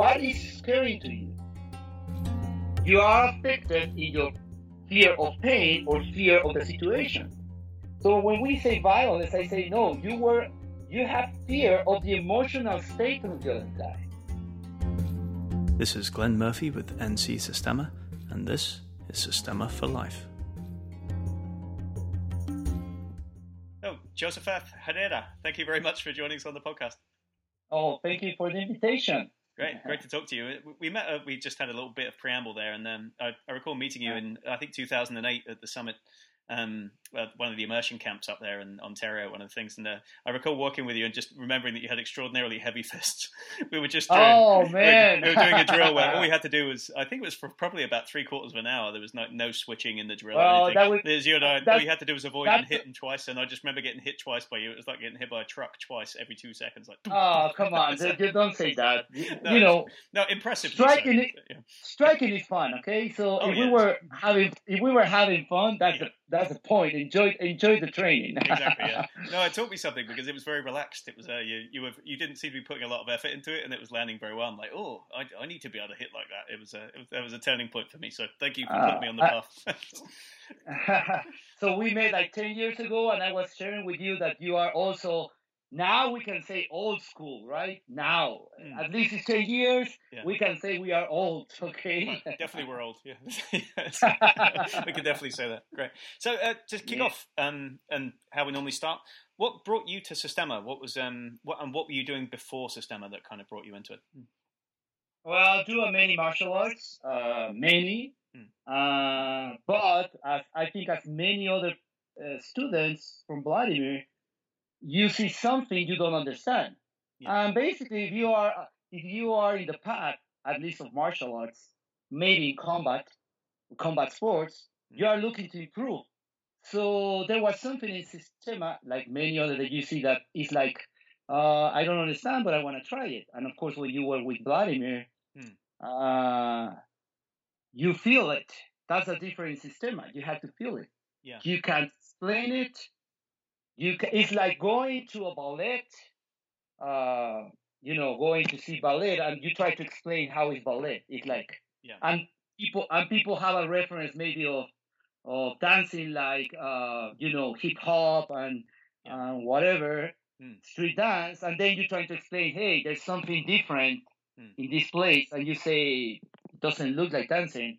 what is scary to you? You are affected in your fear of pain or fear of the situation. So when we say violence, I say no, you were you have fear of the emotional state of the other guy. This is Glenn Murphy with NC Sistema, and this is Sistema for Life. Oh, Josephat Herrera, thank you very much for joining us on the podcast. Oh, thank you for the invitation. Great, great to talk to you. We met. Uh, we just had a little bit of preamble there, and then I, I recall meeting you in I think 2008 at the summit um, one of the immersion camps up there in Ontario, one of the things. And uh, I recall walking with you and just remembering that you had extraordinarily heavy fists. we were just doing, oh man, we were doing a drill where all we had to do was I think it was for probably about three quarters of an hour. There was no no switching in the drill. Well, that was, There's you and I, all you had to do was avoid and hitting twice. And I just remember getting hit twice by you. It was like getting hit by a truck twice every two seconds. Like oh come on, don't say that. No, you know, no impressive. Striking, so, yeah. striking is fun. Okay, so oh, if yeah. we were having if we were having fun, that's yeah. the that's the point. Enjoy enjoy the training. exactly. Yeah. No, it taught me something because it was very relaxed. It was uh, you you were you didn't seem to be putting a lot of effort into it, and it was landing very well. I'm like, oh, I, I need to be able to hit like that. It was a it was, that was a turning point for me. So thank you for uh, putting me on the path. so we met like ten years ago, and I was sharing with you that you are also now we can say old school, right? Now, mm. at least it's 10 years, yeah. we can say we are old, okay? Well, definitely we're old, yeah. we can definitely say that. Great. So, uh, to kick yeah. off, um, and how we normally start, what brought you to Sistema? What was, um, what, and what were you doing before Sistema that kind of brought you into it? Hmm. Well, I do many martial arts, uh, many, mm. uh, but as, I think as many other uh, students from Vladimir, you see something you don't understand. Yeah. And basically, if you are if you are in the path, at least of martial arts, maybe in combat, combat sports, you are looking to improve. So there was something in Sistema, like many other that you see that is like, uh, I don't understand, but I want to try it. And of course, when you were with Vladimir, hmm. uh, you feel it. That's a different Sistema. You have to feel it. Yeah. You can't explain it, you it's like going to a ballet uh you know going to see ballet and you try to explain how is ballet it's like yeah. and people and people have a reference maybe of of dancing like uh you know hip hop and yeah. uh, whatever mm. street dance and then you're trying to explain hey there's something different mm. in this place and you say it doesn't look like dancing.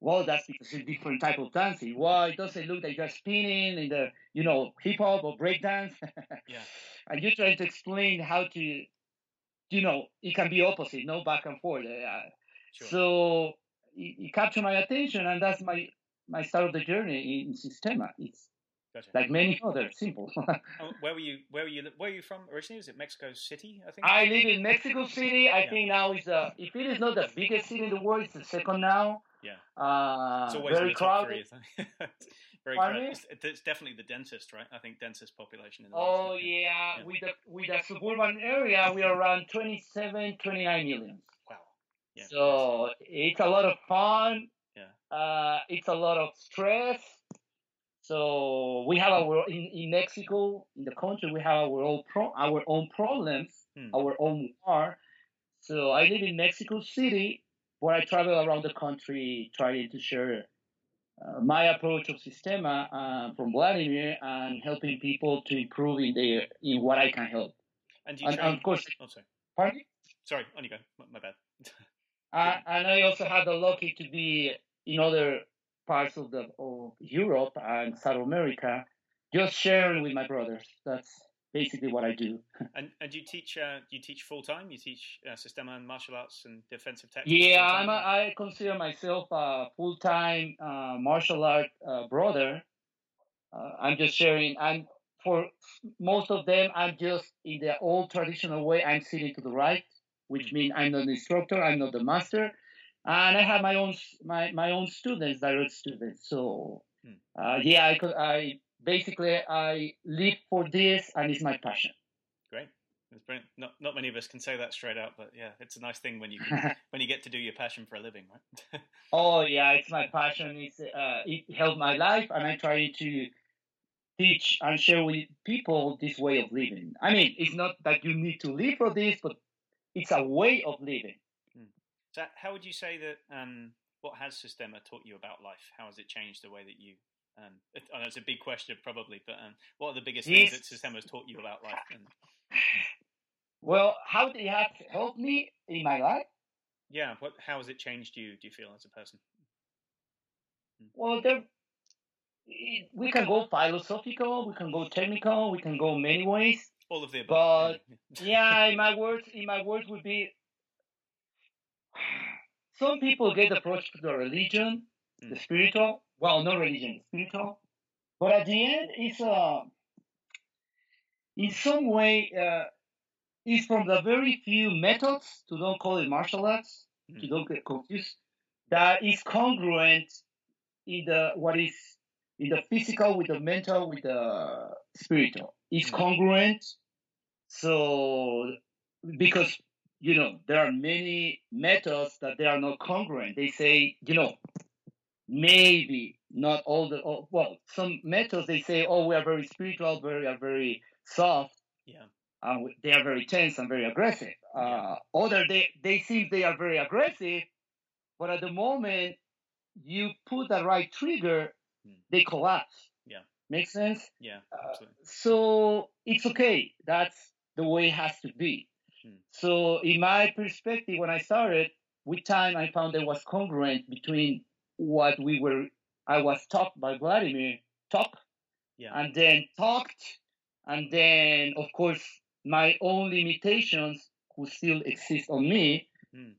Well, that's because it's a different type of dancing. Well, it doesn't look like you're spinning in the, you know, hip hop or break dance. yeah. And you're trying to explain how to, you know, it can be opposite, no back and forth. Uh, sure. So it, it, captured my attention, and that's my my start of the journey in Sistema. It's Gotcha. Like many others, simple. oh, where were you? Where were you? Where were you from originally? Was it Mexico City? I think. I live in Mexico City. I yeah. think now is uh, if it is not the biggest city in the world, it's the second now. Yeah. Uh, it's always very crowded. Three, very crowded. It's, it's, definitely the densest, right? I think densest population in the world. Oh yeah. yeah. with the with the suburban area, we are around 27, 29 million. Wow. Yeah. So it's a lot of fun. Yeah. Uh, it's a lot of stress. So we have our in, in Mexico in the country we have our own pro, our own problems, hmm. our own war. So I live in Mexico City where I travel around the country trying to share uh, my approach of Sistema uh, from Vladimir and helping people to improve in their in what I can help. And, and, and of course, oh, sorry. Pardon? Sorry, on you go. My bad. uh, and I also had the lucky to be in other parts of the of Europe and South America, just sharing with my brothers. That's basically what I do. and and you teach uh, you teach full time? You teach uh, Sistema and martial arts and defensive tactics. Yeah, I'm a, I consider myself a full time uh, martial art uh, brother. Uh, I'm just sharing. I'm for most of them. I'm just in the old traditional way. I'm sitting to the right, which mm. means I'm not the instructor. I'm not the master. And I have my own my, my own students, direct students. So mm. uh, yeah, I could I basically I live for this and it's my passion. Great. That's brilliant. Not not many of us can say that straight out, but yeah, it's a nice thing when you can, when you get to do your passion for a living, right? oh yeah, it's my passion. It's uh, it helped my life, and I try to teach and share with people this way of living. I mean, it's not that you need to live for this, but it's a way of living. So, how would you say that? Um, what has Systema taught you about life? How has it changed the way that you? Um, I know it's a big question, probably, but um, what are the biggest things that Systema has taught you about life? And, well, how did it have helped me in my life? Yeah, what? How has it changed you? Do you feel as a person? Hmm. Well, there, we can go philosophical, we can go technical, we can go many ways. All of the above. But yeah, in my words, in my words would be some people get approached to the religion, mm. the spiritual. Well, not religion, spiritual. But at the end, it's uh, in some way, uh, it's from the very few methods to don't call it martial arts, mm. to don't get confused, that is congruent in the what is in the physical with the mental with the spiritual. It's mm. congruent. So because you know, there are many methods that they are not congruent. They say, you know, maybe not all the, oh, well, some methods they say, oh, we are very spiritual, very, are very soft. Yeah. Uh, they are very tense and very aggressive. Uh, Other, they, they seem they are very aggressive, but at the moment you put the right trigger, hmm. they collapse. Yeah. Make sense? Yeah. Uh, so it's okay. That's the way it has to be. Hmm. So in my perspective, when I started, with time I found there was congruent between what we were, I was taught by Vladimir, talk, yeah. and then talked, and then of course my own limitations who still exist on me. Hmm.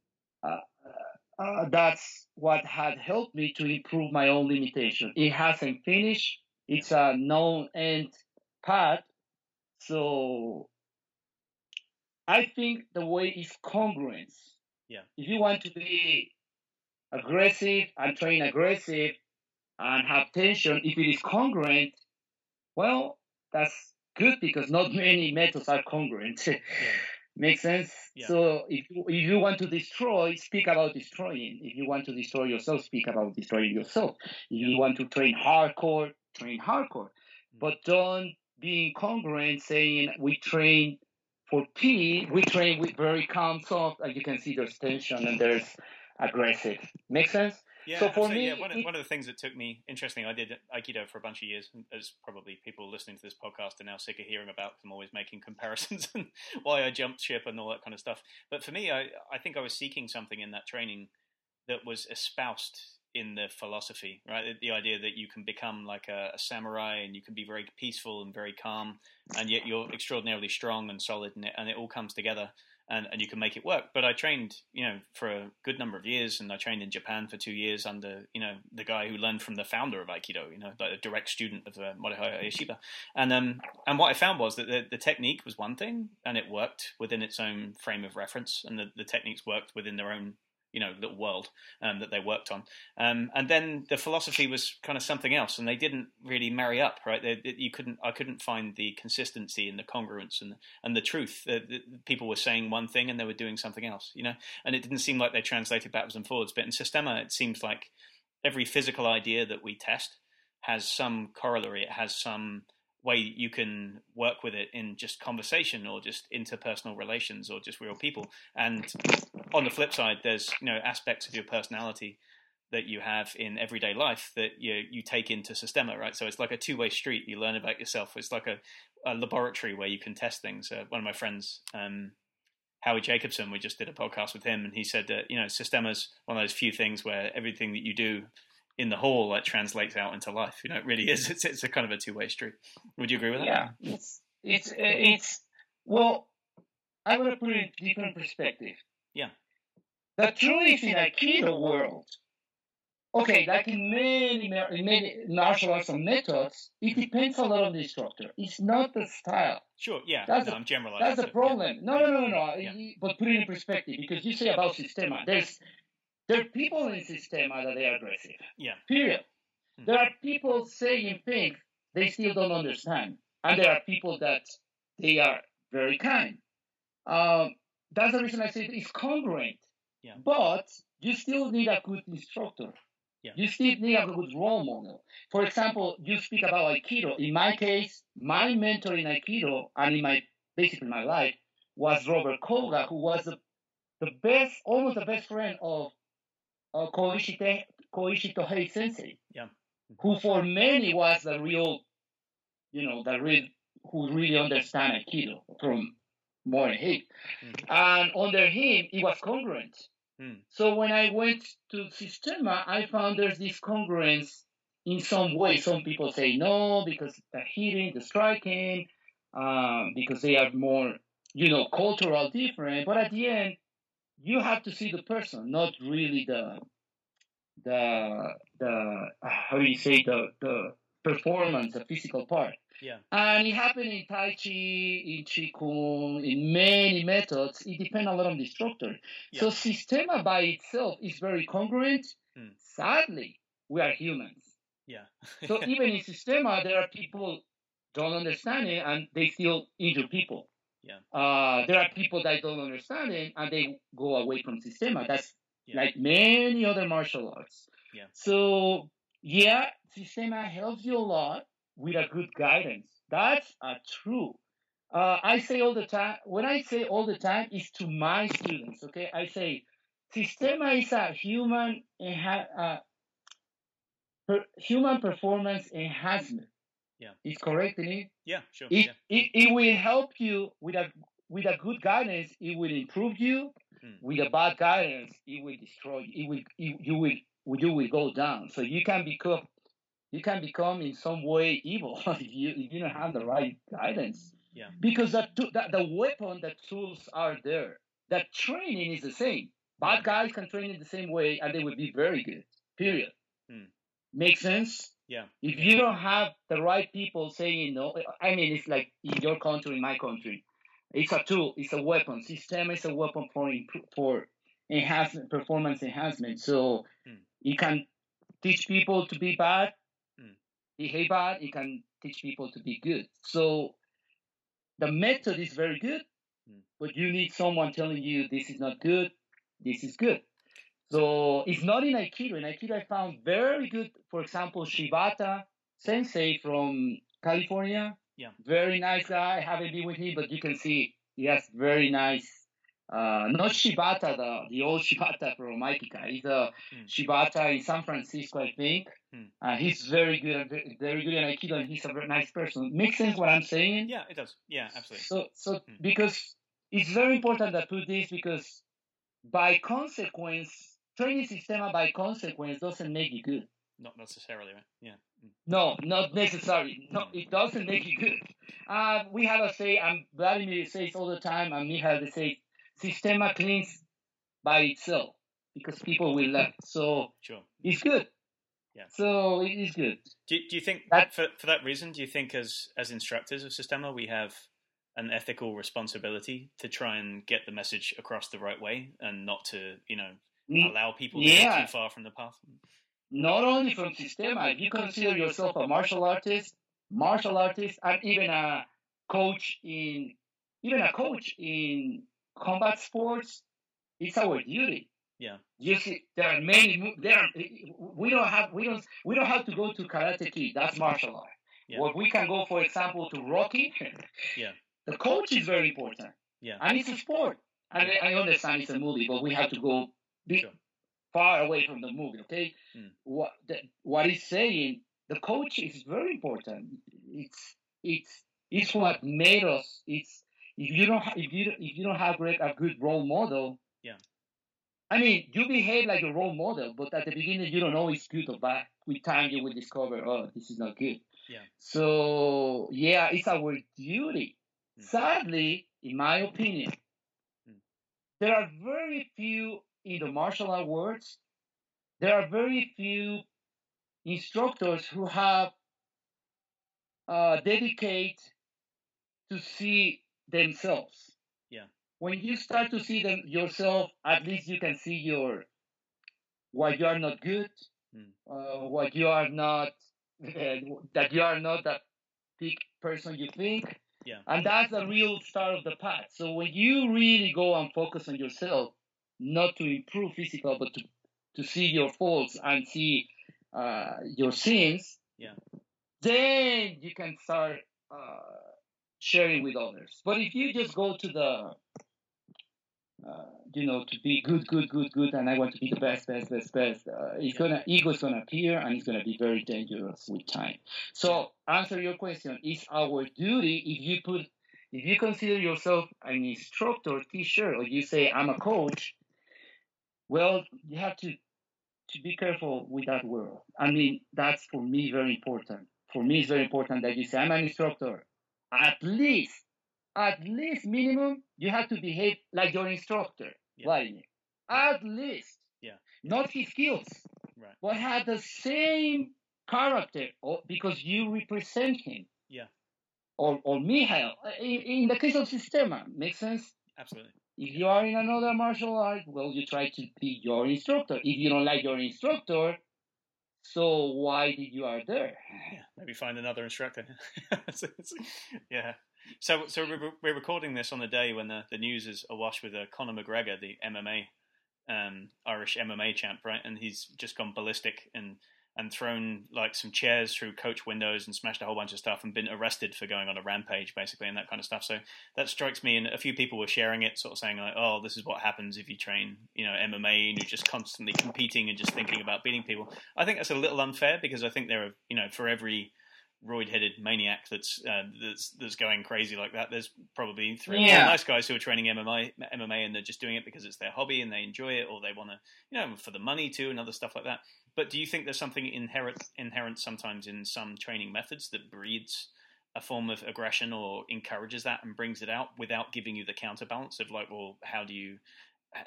Uh, uh, that's what had helped me to improve my own limitation. It hasn't finished. It's a known end path. So I think the way is congruence. Yeah. If you want to be aggressive and train aggressive and have tension, if it is congruent, well, that's good because not many methods are congruent. yeah. Makes sense? Yeah. So if you, if you want to destroy, speak about destroying. If you want to destroy yourself, speak about destroying yourself. If you want to train hardcore, train hardcore. Mm. But don't be incongruent saying we train for P, we train with very calm, soft, and you can see there's tension and there's aggressive. Make sense? Yeah, so for me, yeah, one, of, one of the things that took me interesting, I did Aikido for a bunch of years, as probably people listening to this podcast are now sick of hearing about. I'm always making comparisons and why I jumped ship and all that kind of stuff. But for me, I, I think I was seeking something in that training that was espoused in the philosophy, right? The idea that you can become like a, a, samurai and you can be very peaceful and very calm, and yet you're extraordinarily strong and solid, and it, and it all comes together, and, and you can make it work. But I trained, you know, for a good number of years, and I trained in Japan for two years under, you know, the guy who learned from the founder of Aikido, you know, like a direct student of uh, Morihei Ueshiba. And um, and what I found was that the, the technique was one thing, and it worked within its own frame of reference, and the, the techniques worked within their own you know little world um, that they worked on. Um, and then the philosophy was kind of something else and they didn't really marry up right? They, they, you couldn't i couldn't find the consistency and the congruence and and the truth the, the, people were saying one thing and they were doing something else you know? And it didn't seem like they translated backwards and forwards but in systema it seems like every physical idea that we test has some corollary. It has some way you can work with it in just conversation or just interpersonal relations or just real people. And on the flip side, there's you know aspects of your personality that you have in everyday life that you you take into Systema, right? So it's like a two way street. You learn about yourself. It's like a, a laboratory where you can test things. Uh, one of my friends. Um, Howie Jacobson, we just did a podcast with him, and he said that you know Systema's one of those few things where everything that you do in the whole that translates out into life. You know, it really is. It's it's a kind of a two way street. Would you agree with that? Yeah, it's it's it's uh, well. I want to put it in different perspective. Yeah. The truth in Aikido world, okay, like in many, many martial arts and methods, it depends a lot on the instructor. It's not the style. Sure, yeah. That's no, a, I'm generalizing. That's the problem. Yeah. No, no, no, no. Yeah. But put it in perspective because you say about Systema. There's there are people in Systema that they are aggressive. Yeah. Period. Mm-hmm. There are people saying things they still don't understand. And there are people that they are very kind. Um, that's the reason I say it's congruent. Yeah. But you still need a good instructor. Yeah. You still need a good role model. For example, you speak about Aikido. In my case, my mentor in Aikido and in my basically my life was Robert Koga, who was the the best, almost the best friend of uh, Koichi, Tohei Sensei. Yeah. Who for many was the real, you know, the real, who really understand Aikido from Morihei. Mm-hmm. And under him, it was congruent. Mm. So when I went to Systema, I found there's this congruence in some way. Some people say no because the hitting, the striking, um, because they are more, you know, cultural different. But at the end, you have to see the person, not really the the the how do you say the the performance, the physical part. Yeah. And it happened in Tai Chi, in Qigong, in many methods. It depends a lot on the instructor. Yeah. So Sistema by itself is very congruent. Hmm. Sadly, we are humans. Yeah. So even in Sistema, there are people don't understand it and they still injure people. Yeah. Uh, there are people that don't understand it and they go away from Sistema. That's Yeah. like many other martial arts. Yeah. So yeah, Sistema helps you a lot with a good guidance. That's a true. Uh, I say all the time. When I say all the time, is to my students. Okay, I say Sistema is a human enha- uh, per, human performance enhancement. Yeah. Is correct in it. yeah. Sure. It, yeah. it it will help you with a with a good guidance. It will improve you. Mm. With a bad guidance, it will destroy you. It will you, you will you will go down. So you can become you can become in some way evil if you if you don't have the right guidance. Yeah. Because the tu- the, the weapon, the tools are there. The training is the same. Bad guys can train in the same way, and they will be very good. Period. Mm. Make sense? Yeah. If you don't have the right people saying no, I mean, it's like in your country, in my country, it's a tool, it's a weapon. System is a weapon for for enhancement, performance enhancement. So Mm. it can teach people to be bad, Mm. behave bad. It can teach people to be good. So the method is very good, Mm. but you need someone telling you this is not good, this is good. So it's not in Aikido. In Aikido, I found very good, for example, Shibata Sensei from California. Yeah. Very nice guy. I haven't been with him, but you can see he has very nice. Uh, not Shibata, the, the old Shibata from Aikikai. He's a Hmm. Shibata in San Francisco, I think. Hmm. Uh, he's very good, very, good in Aikido, and he's a very nice person. Makes sense what I'm saying? Yeah. It does. Yeah. Absolutely. So, so Hmm. because it's very important that I put this because by consequence, training system by consequence doesn't make you good. Not necessarily. Right? Yeah. Mm. No, not necessarily. No, it doesn't make you good. Uh, we have a say, and Vladimir says all the time, and Michael they say, Systema cleans by itself because people will left. So Sure. it's good. Yeah. So it is good. Do, do you think That- for for that reason? Do you think as as instructors of Systema we have an ethical responsibility to try and get the message across the right way and not to you know allow people to go yeah. too far from the path? Not only from Systema, if you consider yourself a martial artist, martial artist, and even a coach in even a coach in combat sports, it's our duty. Yeah. You see, there are many. There, are, we don't have. We don't. We don't have to go to Karate Kid. That's martial art. Yeah. Or we can go, for example, to Rocky. Yeah. The coach is very important, Yeah. and it's a sport. And I I understand it's a movie, but we have to go be far away from the movie. Okay. Mm. What the, what he's saying, the coach is very important. It's it's it's what made us. It's if you don't if you if you don't have great, a good role model. Yeah. I mean, you behave like a role model, but at the beginning you don't know it's good or bad. With time, you will discover, oh, this is not good. Yeah. So yeah, it's our duty. Mm. Sadly, in my opinion, Mm. there are very few in the martial art world. There are very few instructors who have uh, dedicate to see themselves. Yeah. When you start to see them yourself, at least you can see your what you are not good, Mm. uh, what you are not that you are not that big person you think. Yeah. And that's the real start of the path. So when you really go and focus on yourself, not to improve physical, but to, to see your faults and see uh, your sins, Yeah. then you can start uh, sharing with others. But if you just go to the uh, you know, to be good, good, good, good, and I want to be the best, best, best, best. Uh, it's gonna ego is gonna appear, and it's gonna be very dangerous with time. So, answer your question: It's our duty if you put, if you consider yourself an instructor, teacher, or you say I'm a coach. Well, you have to to be careful with that word. I mean, that's for me very important. For me, it's very important that you say I'm an instructor. At least at least minimum you have to behave like your instructor, yeah. Vladimir. At least. Yeah. Not his skills. Right. But have the same character because you represent him. Yeah. Or or Mihail. In, in the case of Systema, makes sense? Absolutely. If you are in another martial art, well, you try to be your instructor. If you don't like your instructor, so why did you are there? Yeah, maybe find another instructor. yeah. So, so we're, recording this on the day when the, the news is awash with uh, Conor McGregor, the MMA, um, Irish MMA champ, right? And he's just gone ballistic and and thrown like some chairs through coach windows and smashed a whole bunch of stuff and been arrested for going on a rampage, basically, and that kind of stuff. So that strikes me. And a few people were sharing it, sort of saying like, "Oh, this is what happens if you train, you know, MMA and you're just constantly competing and just thinking about beating people." I think that's a little unfair because I think there are, you know, for every roid-headed maniac that's uh, that's that's going crazy like that. There's probably three yeah. nice guys who are training MMA, MMA, and they're just doing it because it's their hobby and they enjoy it, or they want to, you know, for the money too, and other stuff like that. But do you think there's something inherent inherent sometimes in some training methods that breeds a form of aggression or encourages that and brings it out without giving you the counterbalance of like, well, how do you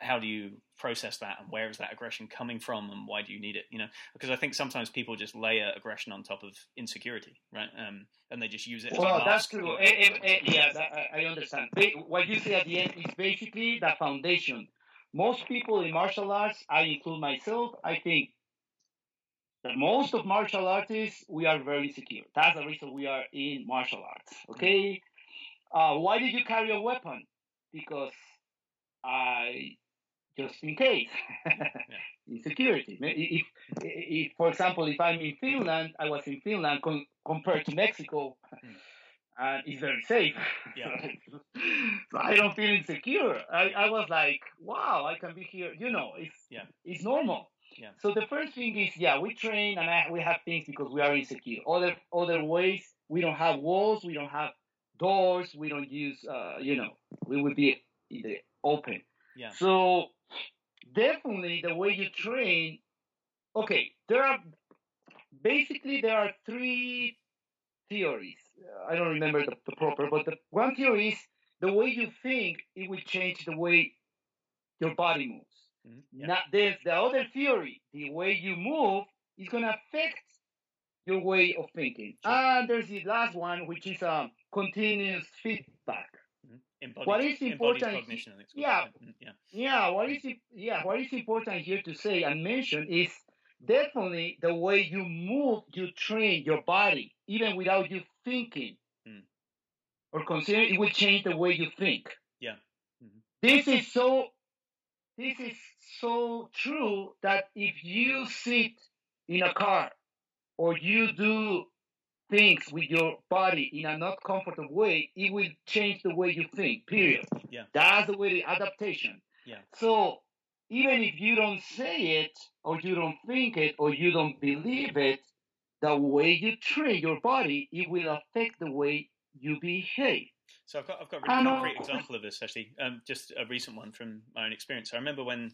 how do you process that and where is that aggression coming from and why do you need it you know? Because i think sometimes people just layer aggression on top of insecurity right? Um, and they just use it well that's true. it, it, it, yeah that, i understand. What you say at the end is basically the foundation. Most people in martial arts i include myself i think that most of martial artists we are very insecure that's the reason we are in martial arts okay uh, why did you carry a weapon because I just in case insecurity. If, if, for example, if I'm in Finland, I was in Finland con- compared to Mexico, mm. and it's very safe. Yeah. so I don't feel insecure. I, I was like, wow, I can be here. You know, it's yeah. it's normal. Yeah. So the first thing is, yeah, we train and I, we have things because we are insecure. Other other ways, we don't have walls, we don't have doors, we don't use, uh, you know, we would be either open. Yeah. So definitely the way you train. Okay, there are basically there are three theories. I don't remember the, the proper, but the one theory is the way you think it will change the way your body moves. Mm-hmm. Now, there's the other theory. The way you move is going to affect your way of thinking. Sure. And there's the last one, which is um, continuous feedback. Embodied, what is important? Yeah, yeah, yeah. What is yeah? What is important here to say and mention is definitely the way you move, you train your body, even without you thinking mm. or considering, it will change the way you think. Yeah. Mm-hmm. This is so. This is so true that if you sit in a car or you do things with your body in a not comfortable way, it will change the way you think, period. Yeah. That's the way the adaptation. Yeah. So even if you don't say it or you don't think it or you don't believe it, the way you train your body, it will affect the way you behave. So I've got I've got a really concrete example of this actually, um, just a recent one from my own experience. I remember when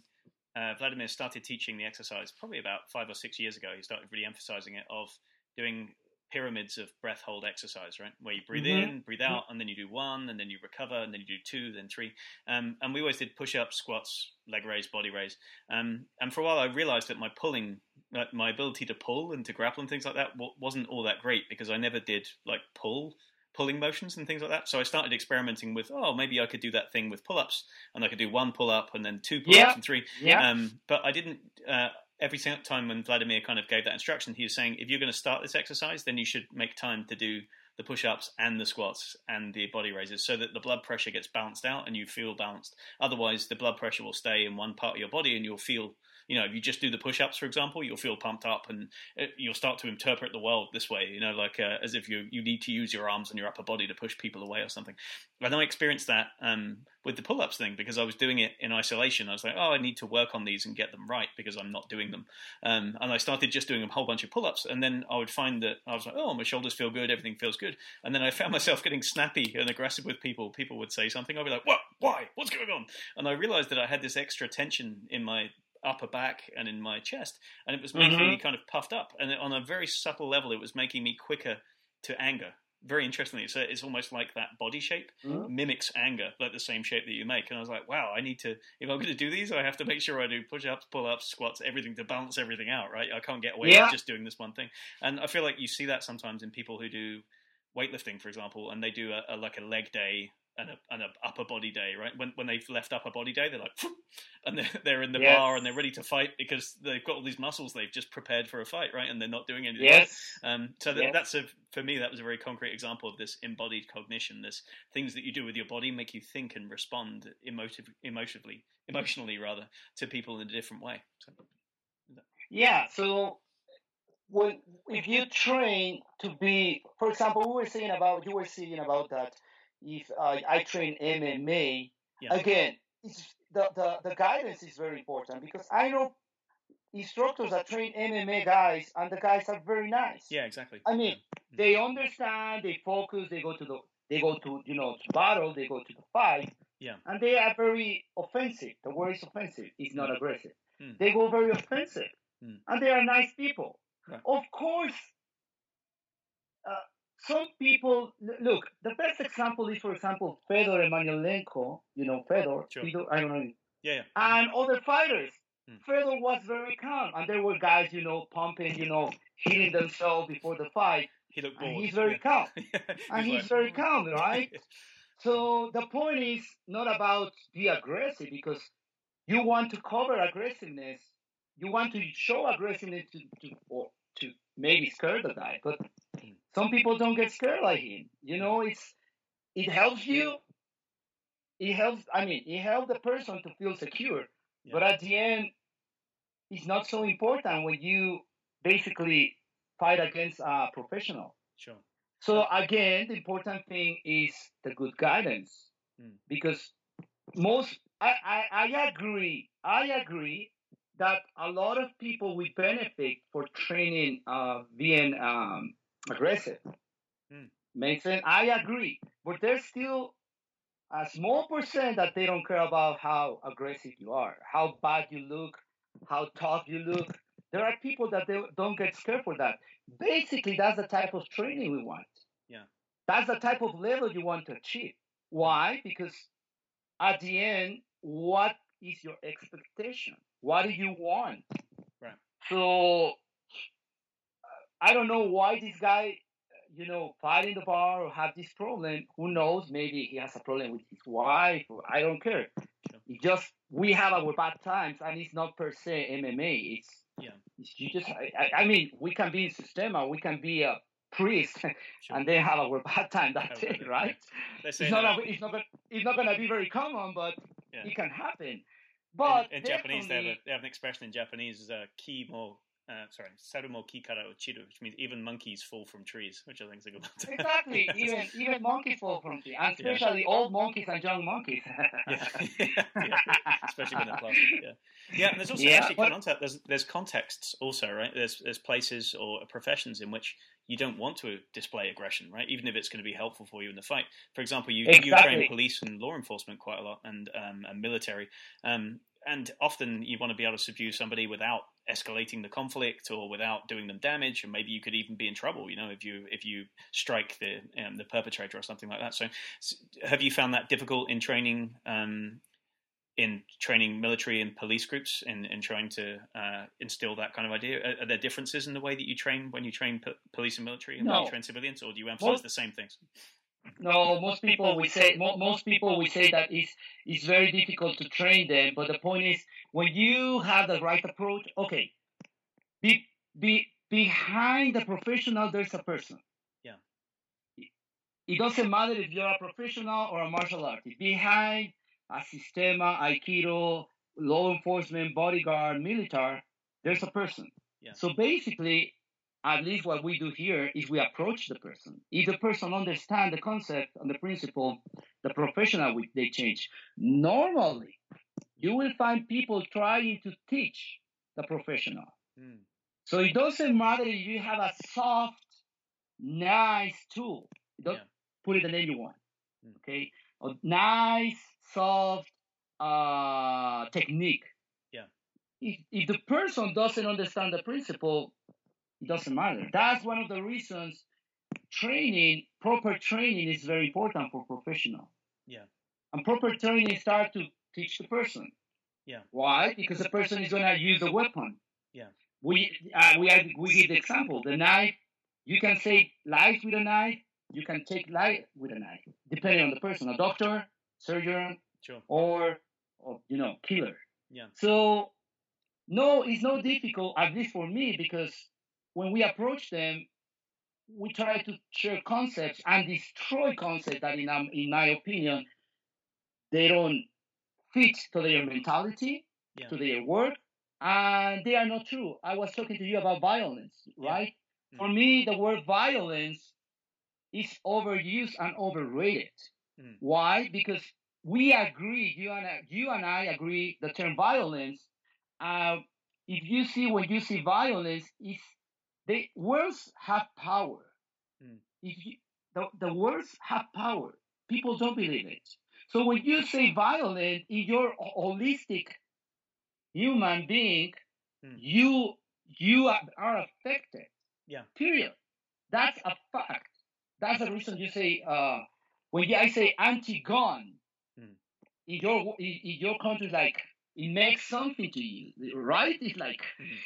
uh, Vladimir started teaching the exercise, probably about five or six years ago. He started really emphasizing it of doing pyramids of breath hold exercise, right? Where you breathe mm-hmm. in, breathe out, and then you do one, and then you recover, and then you do two, then three. Um, and we always did push ups, squats, leg raise, body raise. Um, and for a while, I realized that my pulling, uh, my ability to pull and to grapple and things like that wasn't all that great because I never did like pull pulling motions and things like that. So I started experimenting with, oh, maybe I could do that thing with pull ups, and I could do one pull up and then two pull ups yeah. and three. Yeah. Um, but I didn't. Uh, every time when Vladimir kind of gave that instruction, he was saying, if you're going to start this exercise, then you should make time to do the push ups and the squats and the body raises so that the blood pressure gets balanced out and you feel balanced. Otherwise, the blood pressure will stay in one part of your body and you'll feel you know, if you just do the push-ups, for example, you'll feel pumped up and it, you'll start to interpret the world this way, you know, like uh, as if you you need to use your arms and your upper body to push people away or something. And I experienced that um, with the pull-ups thing because I was doing it in isolation. I was like, oh, I need to work on these and get them right because I'm not doing them. Um, and I started just doing a whole bunch of pull-ups, and then I would find that I was like, oh, my shoulders feel good, everything feels good. And then I found myself getting snappy and aggressive with people. People would say something, I'd be like, what? Why? What's going on? And I realized that I had this extra tension in my upper back and in my chest, and it was making Mhm. me kind of puffed up. And on a very subtle level, it was making me quicker to anger. Very interestingly, so it's almost like that body shape Mhm. mimics anger, like the same shape that you make. And I was like, wow, I need to. If I'm going to do these, I have to make sure I do push-ups, pull-ups, squats, everything to balance everything out, right? I can't get away Yeah. with just doing this one thing. And I feel like you see that sometimes in people who do weightlifting, for example, and they do a, a like a leg day and a, and a upper body day, right? When when they've left upper body day, they're like, and they're, they're in the Yes. bar and they're ready to fight because they've got all these muscles they've just prepared for a fight, right? And they're not doing anything. Yes. Um, so that, Yes. that's a for me that was a very concrete example of this embodied cognition. This things that you do with your body make you think and respond emotive, emotionally, emotionally rather to people in a different way. So, Yeah. So when if you train to be, for example, we were saying about you were saying about that. If uh, I train MMA, yeah, again, it's the, the the guidance is very important because I know instructors that train MMA guys, and the guys are very nice. yeah, exactly. I mean, Yeah. they understand, they focus, they go to the, they go to you know to battle, they go to the fight, Yeah. and they are very offensive. The word is offensive; it's not Mm. aggressive. Mm. They go very offensive, Mm. and they are nice people. Right. Of course, uh, some people look. The best example is, for example, Fedor Emelianenko. You know, Fedor. Sure. Fedor- I don't know yeah, yeah, and other fighters. Mm. Fedor was very calm, and there were guys, you know, pumping, you know, hitting themselves before the fight, he looked and bored. he's very calm. yeah. And He's he's like, very calm, right? So the point is not about be aggressive because you want to cover aggressiveness. You want to show aggressiveness to, to or to maybe scare the guy, but. Some people don't get scared like him. You know, it's it helps you. It helps. I mean, it helps the person to feel secure. Yeah. But at the end, it's not so important when you basically fight against a professional. Sure. So again, the important thing is the good guidance Mm. because most I, I, I agree I agree that a lot of people will benefit for training uh, being um, aggressive. Mm. Makes sense. I agree, but there's still a small percent that they don't care about how aggressive you are, how bad you look, how tough you look. There are people that they don't get scared for that. Basically, that's the type of training we want. Yeah. That's the type of level you want to achieve. Why? Because at the end, what is your expectation? What do you want? Right. So I don't know why this guy, you know, fight in the bar or have this problem. Who knows? Maybe he has a problem with his wife. Or I don't care. Sure. It's just we have our bad times, and it's not per se MMA. It's Yeah. It's, you just I, I- mean we can be in Sistema, we can be a priest, Sure. and then have our bad time. that day, right? It's not, that- a, it's not gonna, it's not gonna be very common, but Yeah. it can happen. But in, in Japanese, they have, a, they have an expression in Japanese is uh, ki mo, uh, sorry, sarumo kikara o chiru, which means even monkeys fall from trees, which I think is a good one. Exactly. even even monkeys fall from tree, and Yeah. especially old monkeys and young monkeys. yeah. yeah, especially when they're plastic. Yeah, yeah. And there's also Yeah, actually but- coming on that, there's there's contexts also, right? There's there's places or professions in which you don't want to display aggression, right? Even if it's going to be helpful for you in the fight. For example, you you train police and law enforcement quite a lot, and um, and military, um, and often you want to be able to subdue somebody without escalating the conflict or without doing them damage, and maybe you could even be in trouble, you know, if you if you strike the um, the perpetrator or something like that. So, have you found that difficult in training? Um, in training military and police groups in, in trying to uh, instill that kind of idea? Are, are there differences in the way that you train when you train p- police and military and when you train civilians, or do you emphasize Most- the same things? No, most people we say most people we say that it's it's very difficult to train them. But the point is, when you have the right approach, okay, be be behind the professional, there's a person. Yeah. It doesn't matter if you're a professional or a martial artist. Behind a sistema, aikido, law enforcement, bodyguard, military, there's a person. Yeah. So basically, at least what we do here is we approach the person. If the person understands the concept and the principle, the professional will they change. Normally, you will find people trying to teach the professional. Mm. So it doesn't matter if you have a soft, nice tool. Don't Yeah. put it you want. Mm. Okay, a nice, soft uh, technique. Yeah. If if the person doesn't understand the principle, it doesn't matter. That's one of the reasons training, proper training, is very important for professional. Yeah. And proper training start to teach the person. Yeah. Why? Because the person is gonna use the weapon. Yeah. We uh, we we give the example. The knife. You can save lives with a knife. You can take life with a knife, depending on the person. A doctor, surgeon, Sure. or, or you know, killer. Yeah. So no, it's not difficult, at least for me, because when we approach them, we try to share concepts and destroy concepts that, in, um, in my opinion, they don't fit to their mentality, Yeah. to their work, and they are not true. I was talking to you about violence, Yeah. right? Mm. For me, the word violence is overused and overrated. Mm. Why? Because we agree, you and I, you and I agree, the term violence. Uh, if you see when you see violence, is the words have power. Mm. If you, the the words have power, people don't believe it. So when you say violent, in your holistic human being, Mm. you you are, affected. Yeah. Period. That's a fact. That's the reason you say uh, when I say anti-gun Mm. in your in, in your country, like it makes something to you, right? It's like Mhm.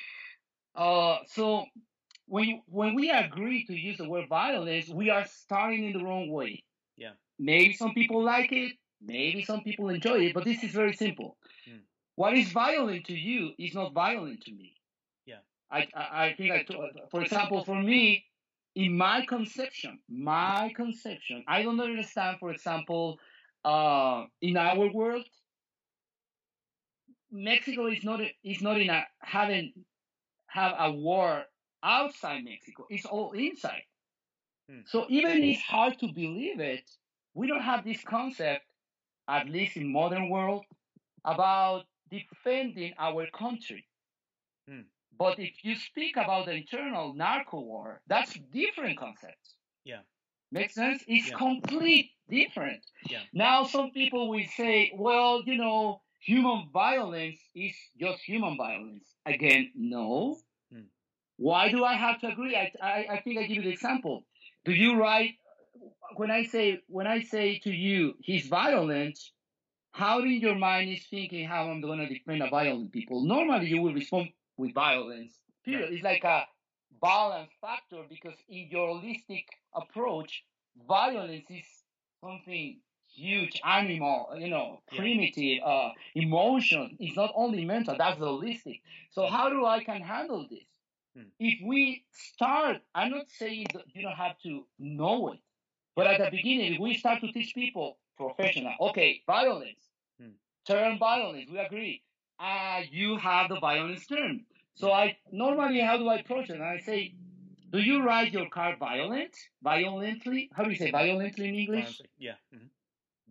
uh, so when you, when we agree to use the word violence, we are starting in the wrong way. Yeah. Maybe some people like it, maybe some people enjoy it, but this is very simple. Mm. What is violent to you is not violent to me. Yeah. I I, I think I for example, for me, in my conception, my conception, I don't understand. For example, uh, in our world, Mexico is not is not in a having have a war outside Mexico. It's all inside. Hmm. So even it's hard to believe it, we don't have this concept, at least in modern world, about defending our country. Hmm. But if you speak about the internal narco war, that's different concepts. Yeah. Makes sense? It's Yeah. complete different. Yeah. Now some people will say, well, you know, human violence is just human violence. Again, no. Why do I have to agree? I, I, I think I give you the example. Do you write when I say when I say to you he's violent? How in your mind is thinking how I'm going to defend a violent people? Normally you will respond with violence. Period. It's like a balance factor because in your holistic approach, violence is something huge, animal, you know, Yeah. primitive, uh, emotion. It's not only mental. That's the holistic. So how do I can handle this? Hmm. If we start, I'm not saying that you don't have to know it, but at the beginning, if we start to teach people professional, okay, violence, Hmm. term violence, we agree. Uh, you have the violence term. So I normally, how do I approach it? I say, do you ride your car violent, violently? How do you say violently in English? Violently. Yeah. hmm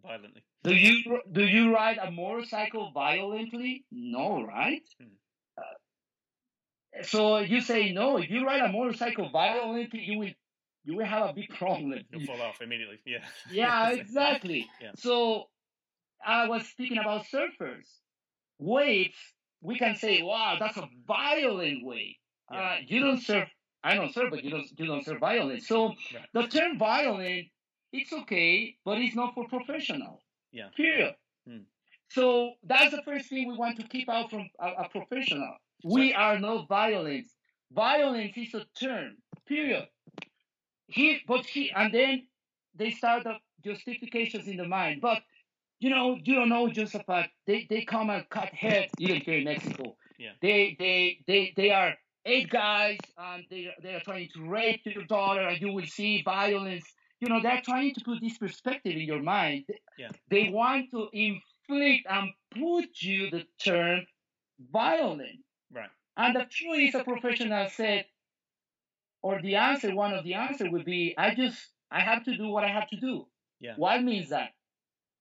Violently. Do you do you ride a motorcycle violently? No, right? Hmm. So you say no. If you ride a motorcycle violently, you will you will have a big problem. You'll fall off immediately. Yeah. Yeah, exactly. Yeah. So I was speaking about surfers. Waves, we can say, wow, that's a violent wave. Yeah. Uh, you don't surf. I don't surf, but you don't you don't surf violent. So Right. the term violent, it's okay, but it's not for professional. Yeah. Period. Hmm. So that's the first thing we want to keep out from a, a professional. We are not violence. Violence is a term. Period. He, but he, and then they start the justifications in the mind. But you know, you don't know, Josephat. They they come and cut heads even here in Mexico. Yeah. They they they they are eight guys and they they are trying to rape your daughter, and you will see violence. You know, they're trying to put this perspective in your mind. Yeah. They want to inflict and put you the term violent. Right. And the truth is a professional said, or the answer, one of the answer would be, I just, I have to do what I have to do. Yeah. What means that?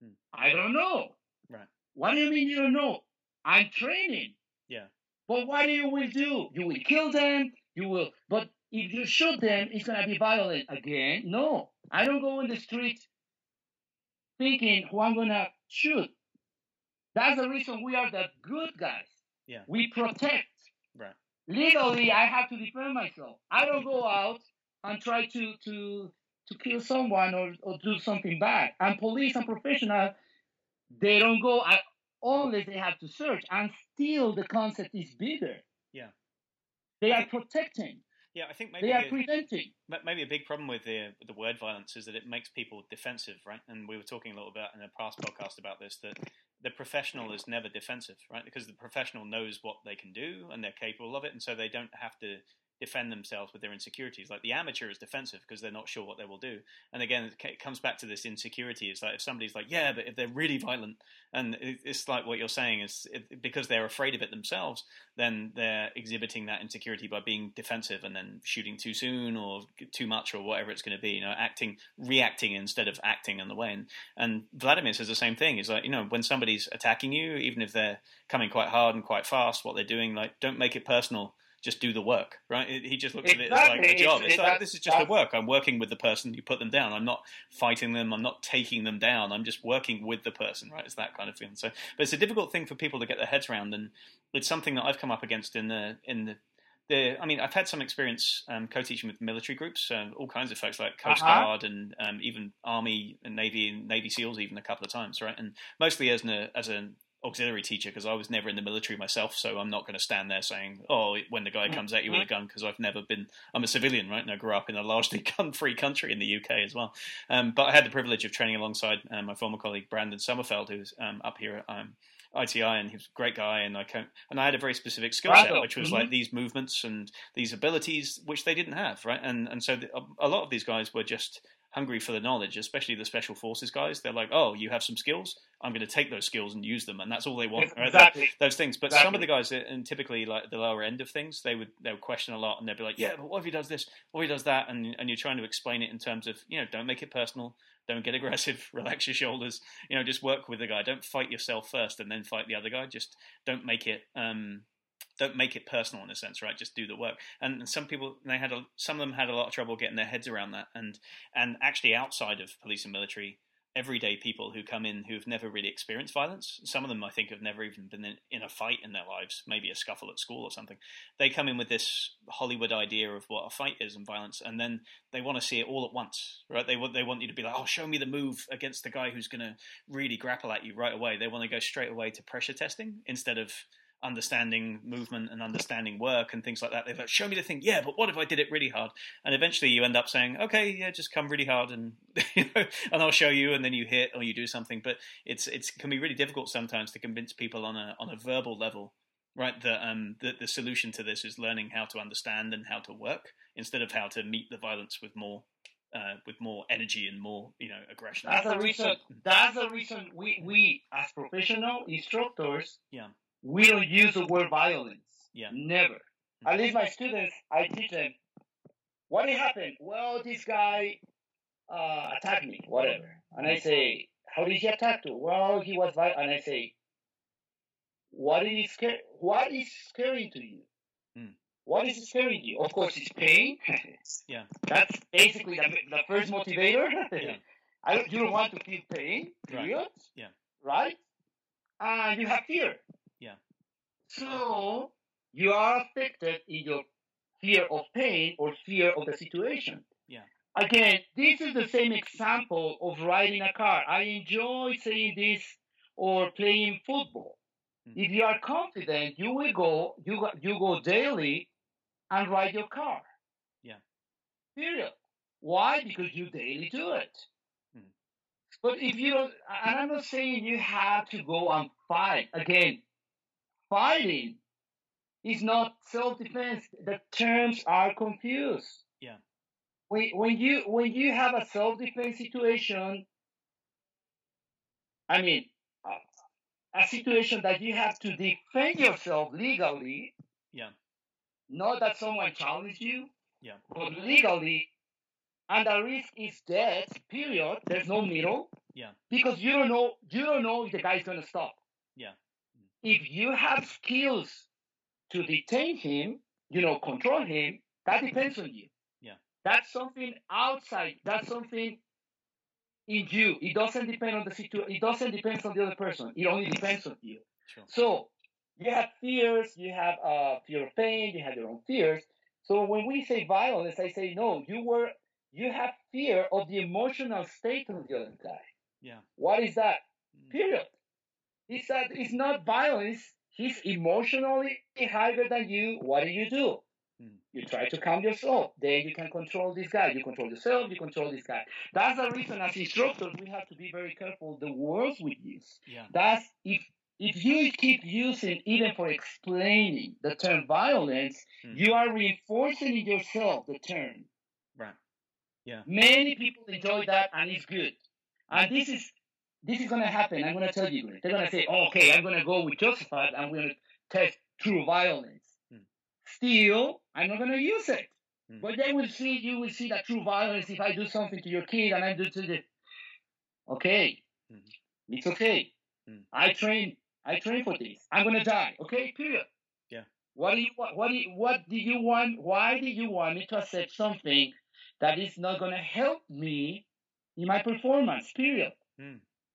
Hmm. I don't know. Right. What do you mean you don't know? I'm training. Yeah. But what do you will do? You will kill them. You will. But if you shoot them, it's gonna be violent again. No, I don't go in the street thinking who I'm gonna shoot. That's the reason we are the good guys. Yeah. We protect. Right. Legally, I have to defend myself. I don't go out and try to to to kill someone or, or do something bad. And police and professional, they don't go I, unless they have to search. And still, the concept is bigger. Yeah. They are protecting. Yeah, I think maybe They are preventing. Maybe a big problem with the the word violence is that it makes people defensive, right? And we were talking a little bit in a past podcast about this that the professional is never defensive, right? Because the professional knows what they can do and they're capable of it, and so they don't have to defend themselves with their insecurities. Like the amateur is defensive because they're not sure what they will do. And again, it comes back to this insecurity. It's like if somebody's like, yeah, but if they're really violent, and it's like what you're saying is it, because they're afraid of it themselves, then they're exhibiting that insecurity by being defensive and then shooting too soon or too much or whatever it's going to be. You know, acting, reacting instead of acting on the way. And, and Vladimir says the same thing. Is like you know when somebody's attacking you, even if they're coming quite hard and quite fast, what they're doing, like don't make it personal. Just do the work, right? He just looks at it as like a job. It's- It's like this is just the work. I'm working with the person. You put them down. I'm not fighting them. I'm not taking them down. I'm just working with the person, right? It's that kind of thing. So, but it's a difficult thing for people to get their heads around, and it's something that I've come up against in the in the. The, I mean, I've had some experience um, co-teaching with military groups, um, all kinds of folks like Coast Uh-huh. Guard and um, even Army and Navy and Navy SEALs, even a couple of times, right? And mostly as an as an auxiliary teacher because I was never in the military myself, so I'm not going to stand there saying, "Oh, when the guy comes at you with a gun," because I've never been. I'm a civilian, right? And I grew up in a largely gun-free country in the UK as well. Um, but I had the privilege of training alongside um, my former colleague Brandon Sommerfeld, who's um, up here at um, ITI, and he was a great guy. And I can, and I had a very specific skill set, which was Mhm. like these movements and these abilities, which they didn't have, right? And and so the, a, a lot of these guys were just hungry for the knowledge, especially the special forces guys. They're like, "Oh, you have some skills. I'm going to take those skills and use them," and that's all they want. Right? Exactly. those things. But some of the guys, and typically like the lower end of things, they would they would question a lot, and they'd be like, "Yeah, but what if he does this? What if he does that?" And and you're trying to explain it in terms of you know, don't make it personal, don't get aggressive, relax your shoulders, you know, just work with the guy. Don't fight yourself first and then fight the other guy. Just don't make it. um don't make it personal in a sense, right? Just do the work. And some people, they had a, some of them had a lot of trouble getting their heads around that. And and actually, outside of police and military, everyday people who come in who've never really experienced violence. Some of them, I think, have never even been in, in a fight in their lives, maybe a scuffle at school or something. They come in with this Hollywood idea of what a fight is and violence, and then they want to see it all at once, right? They want they want you to be like, oh, show me the move against the guy who's going to really grapple at you right away. They want to go straight away to pressure testing instead of understanding movement and understanding work and things like that. They're like, show me the thing. Yeah, but what if I did it really hard? And eventually you end up saying, okay, yeah, just come really hard and you know, and I'll show you. And then you hit or you do something. But it's it's can be really difficult sometimes to convince people on a on a verbal level, right? That um that the solution to this is learning how to understand and how to work instead of how to meet the violence with more. Uh, with more energy and more, you know, aggression. That's the reason. That's the reason we, we as professional instructors, Yeah. We don't use the word violence. Yeah. Never. At least my students, I teach them. What did happen? Well, this guy uh, attacked me, whatever. And I say, how did he attack you? Well, he was violent. And I say, what is scare? What is scary to you? Hmm. What is scaring you? Of course, it's pain. Yeah. That's basically the, the first motivator. Yeah. I don't, you don't want to feel pain, Right. Yeah. Right? And you have fear. So you are affected in your fear of pain or fear of the situation. Yeah. Again, this is the same example of riding a car. I enjoy saying this or playing football. Mhm. If you are confident, you will go, you go, you go daily and ride your car. Yeah. Period. Why? Because you daily do it. Mhm. But if you don't, and I'm not saying you have to go and fight. Again, fighting is not self-defense. The terms are confused. Yeah. When, when you when you have a self-defense situation, I mean, uh, a situation that you have to defend yourself legally. Yeah. Not that someone challenged you. Yeah. But legally, and the risk is death. Period. There's no middle. Yeah. Because you don't know. You don't know if the guy's gonna stop. Yeah. If you have skills to detain him, you know, control him, that depends on you. Yeah. That's something outside. That's something in you. It doesn't depend on the situation. It doesn't depend on the other person. It only depends on you. Sure. So you have fears. You have uh, fear of pain. You have your own fears. So when we say violence, I say no. You were. You have fear of the emotional state of the other guy. Yeah. What is that? Mm. Period. It's said, it's not violence. He's emotionally higher than you. What do you do? Mm. You try to calm yourself. Then you can control this guy. You control yourself. You control this guy. That's the reason, as instructors, we have to be very careful the words we use. Yeah. That's if if you keep using even for explaining the term violence, Mm. you are reinforcing in yourself the term. Right. Yeah. Many people enjoy that, and it's good. And this is this is gonna happen. I'm gonna tell you. They're gonna say, oh, "Okay, I'm gonna go with justified. I'm gonna test true violence." Hmm. Still, I'm not gonna use it. Hmm. But they will see. You will see that true violence. If I do something to your kid and I do to the, okay, Hmm. it's okay. Hmm. I train. I train for this. I'm gonna die. Okay. Period. Yeah. What do you what? What do you, what do you want? Why do you want me to accept something that is not gonna help me in my performance? Period.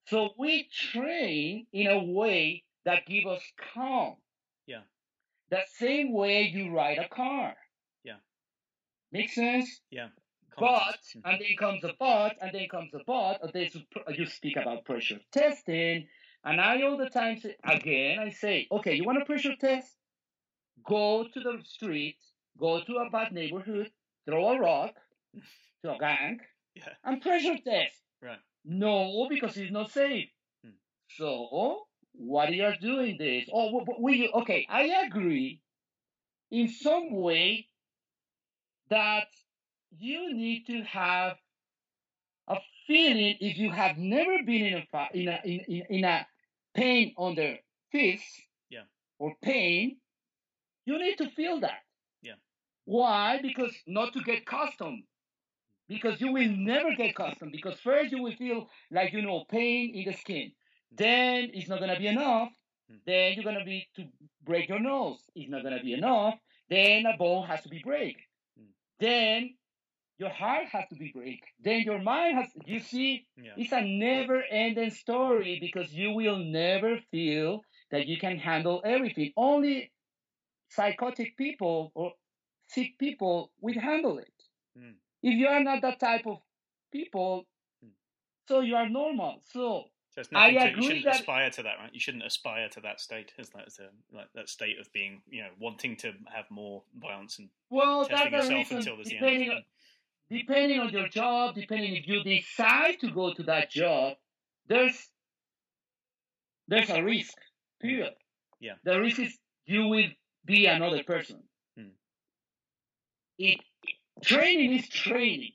So we train in a way that give us calm. Yeah. The same way you ride a car. Yeah. Makes sense? Yeah. But, and then comes a but, and then comes a but, and then you speak about pressure testing. And I all the time say, again, I say, okay, you want a pressure test? Go to the street, go to a bad neighborhood, throw a rock to a gang, Yeah. and pressure test. Right. No, because it's not safe. Hmm. So, what you are doing this? Oh, w- we okay. I agree in some way that you need to have a feeling if you have never been in a in a in, in, in a pain on the fist Yeah. or pain, you need to feel that. Yeah. Why? Because not to get custom. Because you will never get custom. Because first you will feel like you know pain in the skin. Then it's not gonna be enough. Hmm. Then you're gonna be to break your nose. It's not gonna be enough. Then a bone has to be break. Hmm. Then your heart has to be break. Then your mind has. You see, Yeah. it's a never-ending story because you will never feel that you can handle everything. Only psychotic people or sick people will handle it. Mm. If you are not that type of people, Mm. so you are normal. So So I to, you shouldn't that- aspire to that, right? You shouldn't aspire to that state, as that, as a, like that state of being, you know, wanting to have more violence and well, testing that's yourself reason. until there's the Depending end. on, depending on your job, depending if you decide to go to that job, there's there's a risk. Period. Yeah. The risk is you will be another person. Hmm. It training is training.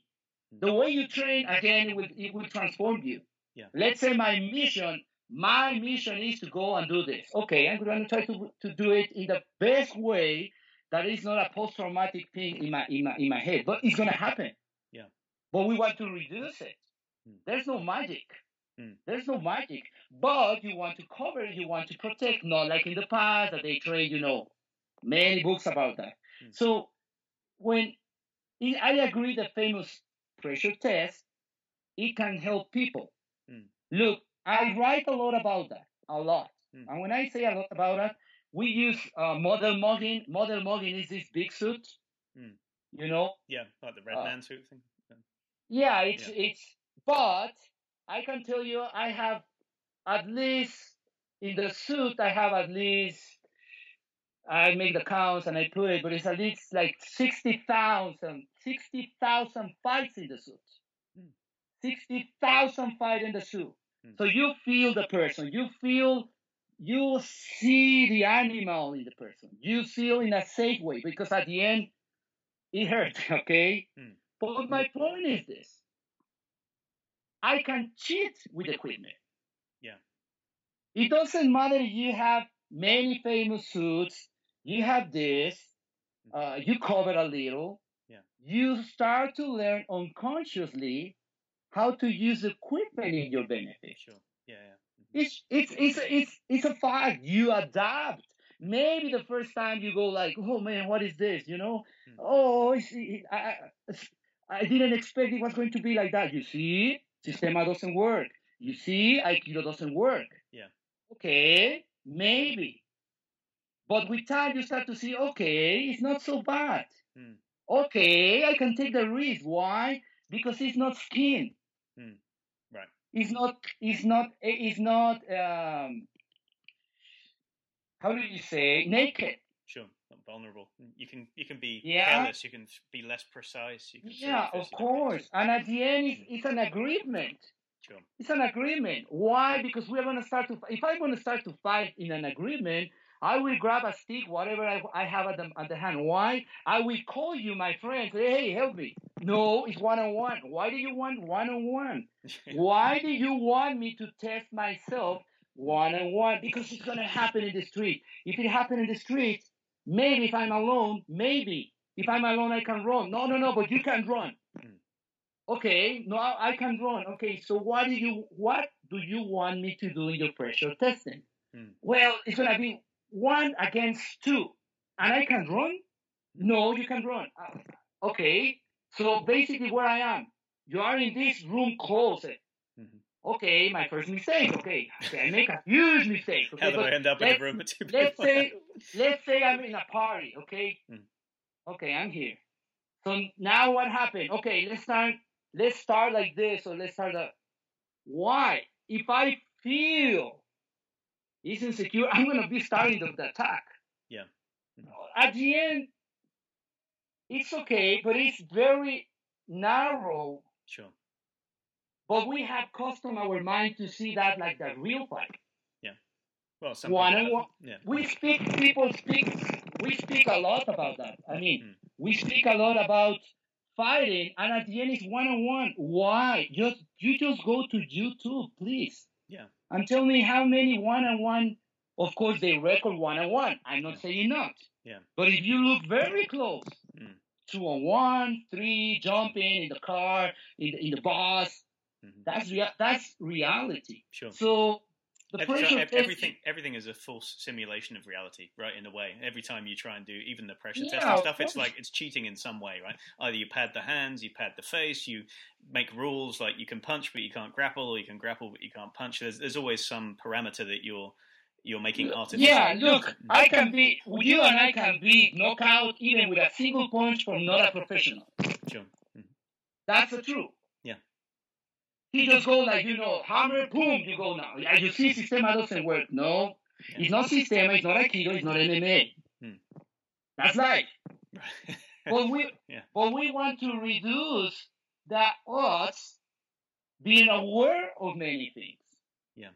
The way you train again, it will it will transform you. Yeah. Let's say my mission, my mission is to go and do this. Okay, I'm going to try to to do it in the best way that is not a post-traumatic thing in my in my in my head, but it's gonna happen. Yeah. But we want to reduce it. Hmm. There's no magic. Hmm. There's no magic. But you want to cover, you want to protect, not like in the past that they train, you know, many books about that. Hmm. So when I agree the famous pressure test, it can help people. Hmm. Look, I write a lot about that, a lot. Hmm. And when I say a lot about that, we use uh, model mugging. Model mugging is this big suit, Hmm. you know. Yeah, like the red Uh, man suit thing. Yeah, it's Yeah. it's. But I can tell you, I have at least in the suit, I have at least. I make the counts and I put it, but it's at least like 60,000 60,000 fights in the suit. Hmm. 60,000 fights in the suit. Hmm. So you feel the person, you feel, you see the animal in the person, you feel in a safe way because at the end, it hurts, okay? Hmm. But my point is this I can cheat with equipment. Yeah. It doesn't matter if you have many famous suits, you have this, uh, you cover a little. Yeah. You start to learn unconsciously how to use equipment in your benefit. Sure. Yeah. yeah. It's it's it's it's it's a fact. You adapt. Maybe the first time you go like, oh man, what is this? You know, Mm. oh, I, I- I didn't expect it was going to be like that. You see, Sistema doesn't work. You see, Aikido doesn't work. Yeah. Okay, maybe. But with time, you start to see, okay, it's not so bad. Mm. Okay, I can take the risk. Why? Because it's not skin. Mm. Right. It's not. It's not. It's not. Um, how do you say naked? Sure. Not vulnerable. You can you can be Yeah. careless. You can be less precise. Yeah, of course. And at the end, it's, it's an agreement. Sure. It's an agreement. Why? Because we're going to start to. If I'm going to start to fight in an agreement, I will grab a stick, whatever I, I have at the, at the hand. Why? I will call you, my friend. Say, hey, help me. No, it's one on one. Why do you want one on one? Why do you want me to test myself one on one? Because it's going to happen in the street. If it happened in the street, maybe if I'm alone, maybe. If I'm alone, I can run. No, no, no, but you can run. Hmm. Okay, no, I I can run. Okay, so what do you what do you want me to do in your pressure testing? Hmm. Well, it's gonna be one against two, and I can run. No, you can run. Uh, Okay, so basically where I am, you are in this room closet. Mhm. Okay, my first mistake. Okay, okay, I make a huge mistake. How Okay, did but I end up in let's- a room with two people? let's say let's say I'm in a party, okay? Mm. Okay, I'm here. So now what happened? Okay, let's start let's start like this or let's start that. Why? If I feel it's insecure, I'm gonna be starting the, the attack. Yeah. At the end, it's okay, but it's very narrow. Sure. But we have custom our mind to see that like the real fight. Yeah. Well, some One people and one. Yeah. we speak people speak we speak a lot about that i mean Mm. we speak a lot about fighting and at the end it's one-on-one why just you just go to youtube please Yeah. And tell me how many one-on-one of course they record one-on-one i'm not saying not Yeah. but if you look very close Mm. two-on-one three jumping in the car in the, in the bus Mhm. that's rea- that's reality Sure. so the so everything everything is a false simulation of reality, right? In a way, every time you try and do even the pressure Yeah, testing of stuff, it's like it's cheating in some way, right? Either you pad the hands, you pad the face, you make rules like you can punch but you can't grapple, or you can grapple but you can't punch. There's there's always some parameter that you're you're making artificial. Yeah, look. I can be, you and I can beat knockout even with a single punch from not a professional. Sure. Mhm. That's the truth. Yeah. He just go like, you know, hammer, boom, you go now. And you see Sistema doesn't work. No, it's not Sistema, it's not Aikido, it's not MMA. Hmm. That's life. Right. But we, Yeah. but we want to reduce the odds being aware of many things. Yeah.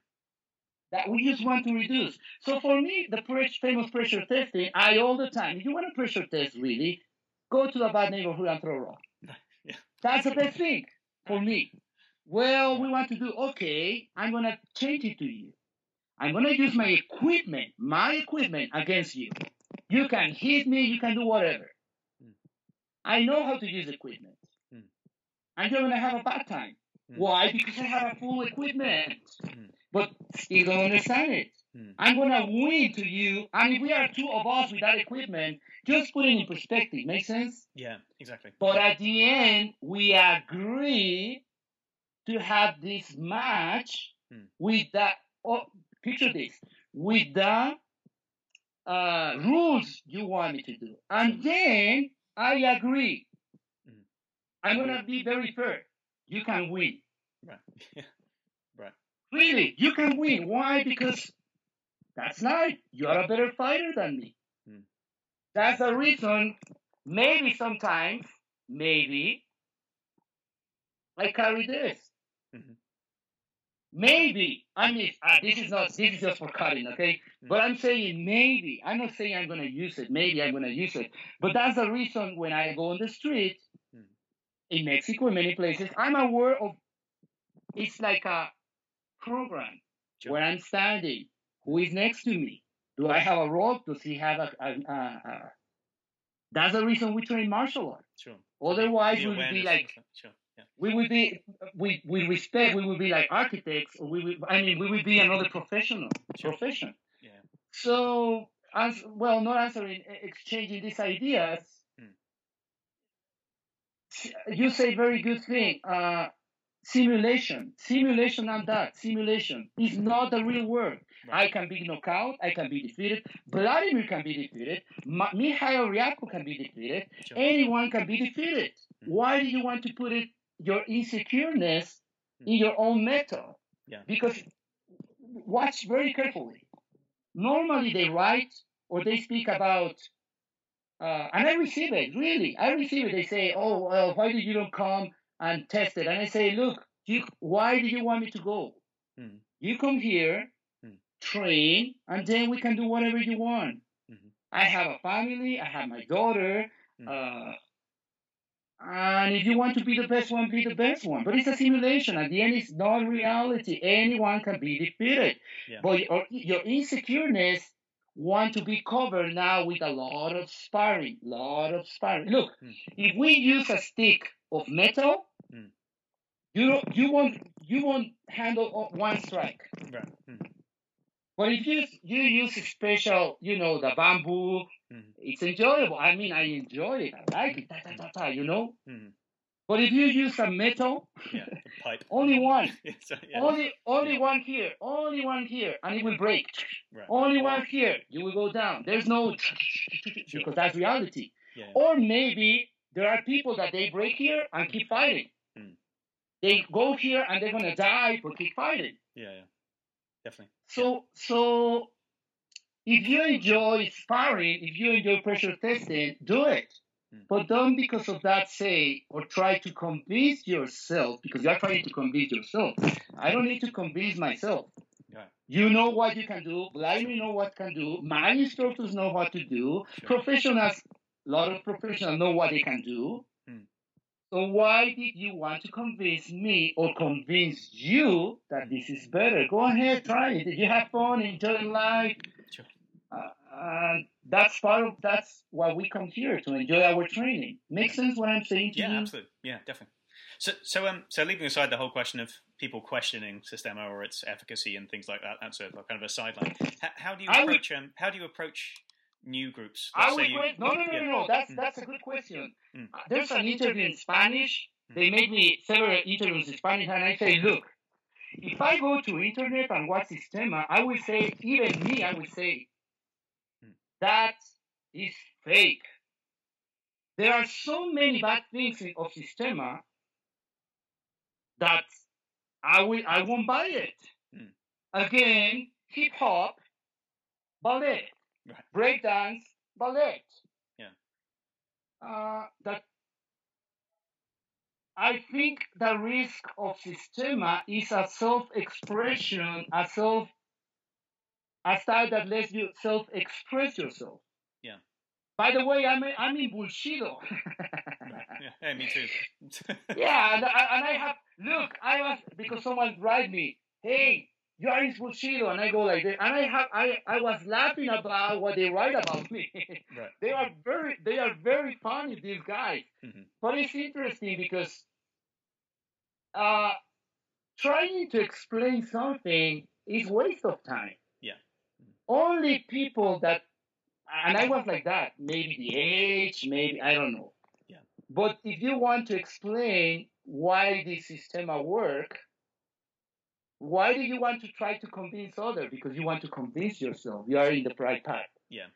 That we just want to reduce. So for me, the pres- famous pressure testing, I all the time, if you want a pressure test really, go to a bad neighborhood and throw rock. Yeah. That's the best thing for me. Well, we want to do, okay, I'm going to change it to you. I'm going to use my equipment, my equipment against you. You can hit me, you can do whatever. Mm. I know how to use equipment. Mm. And you're going to have a bad time. Mm. Why? Because I have a full equipment. Mm. But still don't understand it. Mm. I'm going to win to you. And if we are two of us with that equipment, just put it in perspective. Make sense? Yeah, exactly. But at the end, we agree to have this match Hmm. with the, oh, picture this, with the uh, rules you want me to do. And then I agree. Hmm. I'm going to be very fair. You can win. right. Yeah. Right. Really, you can win. Why? Because that's life. You're a better fighter than me. Hmm. That's the reason. Maybe sometimes, maybe I carry this. Maybe I mean uh, this is not this is just for cutting, okay? But I'm saying maybe. I'm not saying I'm gonna use it. Maybe I'm gonna use it. But that's the reason when I go on the street in Mexico, in many places, I'm aware of. It's like a program. Sure. Where I'm standing? Who is next to me? Do I have a rope? Does he have a, a, a, a that's the reason we train martial art. Sure. Otherwise, we would be like, sure. We would be, we, we respect, we would be like architects, or we would, I mean, we would be another professional profession. Yeah. So, as well, not answering, exchanging these ideas. Hmm. You say very good thing. Uh, simulation, simulation and that, simulation is not the real world. Right. I can be knocked out, I can be defeated, Vladimir can be defeated, Ma- Mikhail can be defeated, sure. anyone can be defeated. Mm-hmm. Why do you want to put it, your insecureness mm-hmm. in your own metal? Yeah. Because watch very carefully. Normally they write or they speak about uh, and I receive it, really. I receive it. They say, oh, well, why did you don't come and test it. And I say, look, you, why do you want me to go? Mm-hmm. You come here, mm-hmm. train, and then we can do whatever you want. Mm-hmm. I have a family. I have my daughter. Hmm. Uh, and if you want to be the best one, be the best one. But it's a simulation. At the end, it's not reality. Anyone can be defeated. Yeah. But your, your insecureness want to be covered now with a lot of sparring, lot of sparring. Look, mm. if we use a stick of metal, mm. you you won't you won't handle one strike. Right. Mm. But if you you use a special, you know, the bamboo, mm. it's enjoyable. I mean, I enjoy it. I like it. Ta, ta, ta, ta, you know. Mm. But if you use a metal, yeah, pipe. only one, so, yeah. only only yeah. one here, only one here, and it will break. Right. Only one here, you will go down. There's no sure. because that's reality. Or maybe there are people that they break here and keep fighting. Hmm. They go here and they're gonna die for keep fighting. Yeah, definitely. So so if you enjoy sparring, if you enjoy pressure testing, do it. Hmm. But don't because of that say or try to convince yourself because you are trying to convince yourself. I don't need to convince myself. You know what you can do. Blind know what can do. My instructors know what to do. Sure. Professionals, a lot of professionals know what they can do. Why did you want to convince me or convince you that this is better? Go ahead, try it. If you have fun, enjoy life. Sure. Uh, uh, that's part of that's why we come here to enjoy our training. Makes sense what I'm saying to yeah, you? Yeah, absolutely. Yeah, definitely. So, so, um, so leaving aside the whole question of people questioning Systema or its efficacy and things like that, that's a kind of a sideline. How, how do you approach would, um, how do you approach new groups? I would you, no, no, no, yeah. no, no. That's that's a good question. Mm. Uh, there's an interview in Spanish. Mm. They made me several interviews in Spanish, and I say, look, if I go to internet and watch Systema, I will say, even me, I will say, mm. that is fake. There are so many bad things of Systema that I will I won't buy it. Mm. Again, hip hop, ballet, right. breakdance, ballet. Yeah. Uh, that I think the risk of Systema is a self-expression, a self, a style that lets you self-express yourself. Yeah. By the way, I'm I'm in Bushido. yeah, hey, me too. yeah, and I, and I have look. I was because someone write me, hey, you are in Bushido, and I go like this, and I have I I was laughing about what they write about me. right. They are very they are very funny these guys, mm-hmm. but it's interesting because uh, trying to explain something is waste of time. Yeah. Only people that and I was like that. Maybe the age, maybe I don't know. Yeah. But if you want to explain why this system work, why do you want to try to convince others? Because you want to convince yourself you are in the right path. Yeah.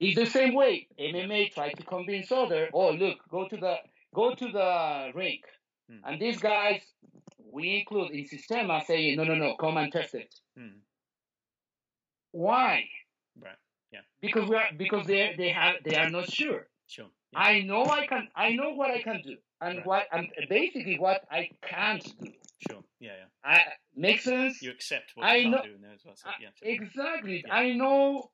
It's the same way MMA try to convince others. Oh, look, go to the go to the rink, mm. and these guys we include in Systema saying, no, no, no, come and test it. Mm. Why? Right. Yeah. Because we are because they they have they are not sure. Sure. Yeah. I know I can I know what I can do and right. what and basically what I can't do. Sure. Yeah. Yeah. I makes sense. You accept what I you know, can't do as well. So, yeah, exactly. Yeah. I know.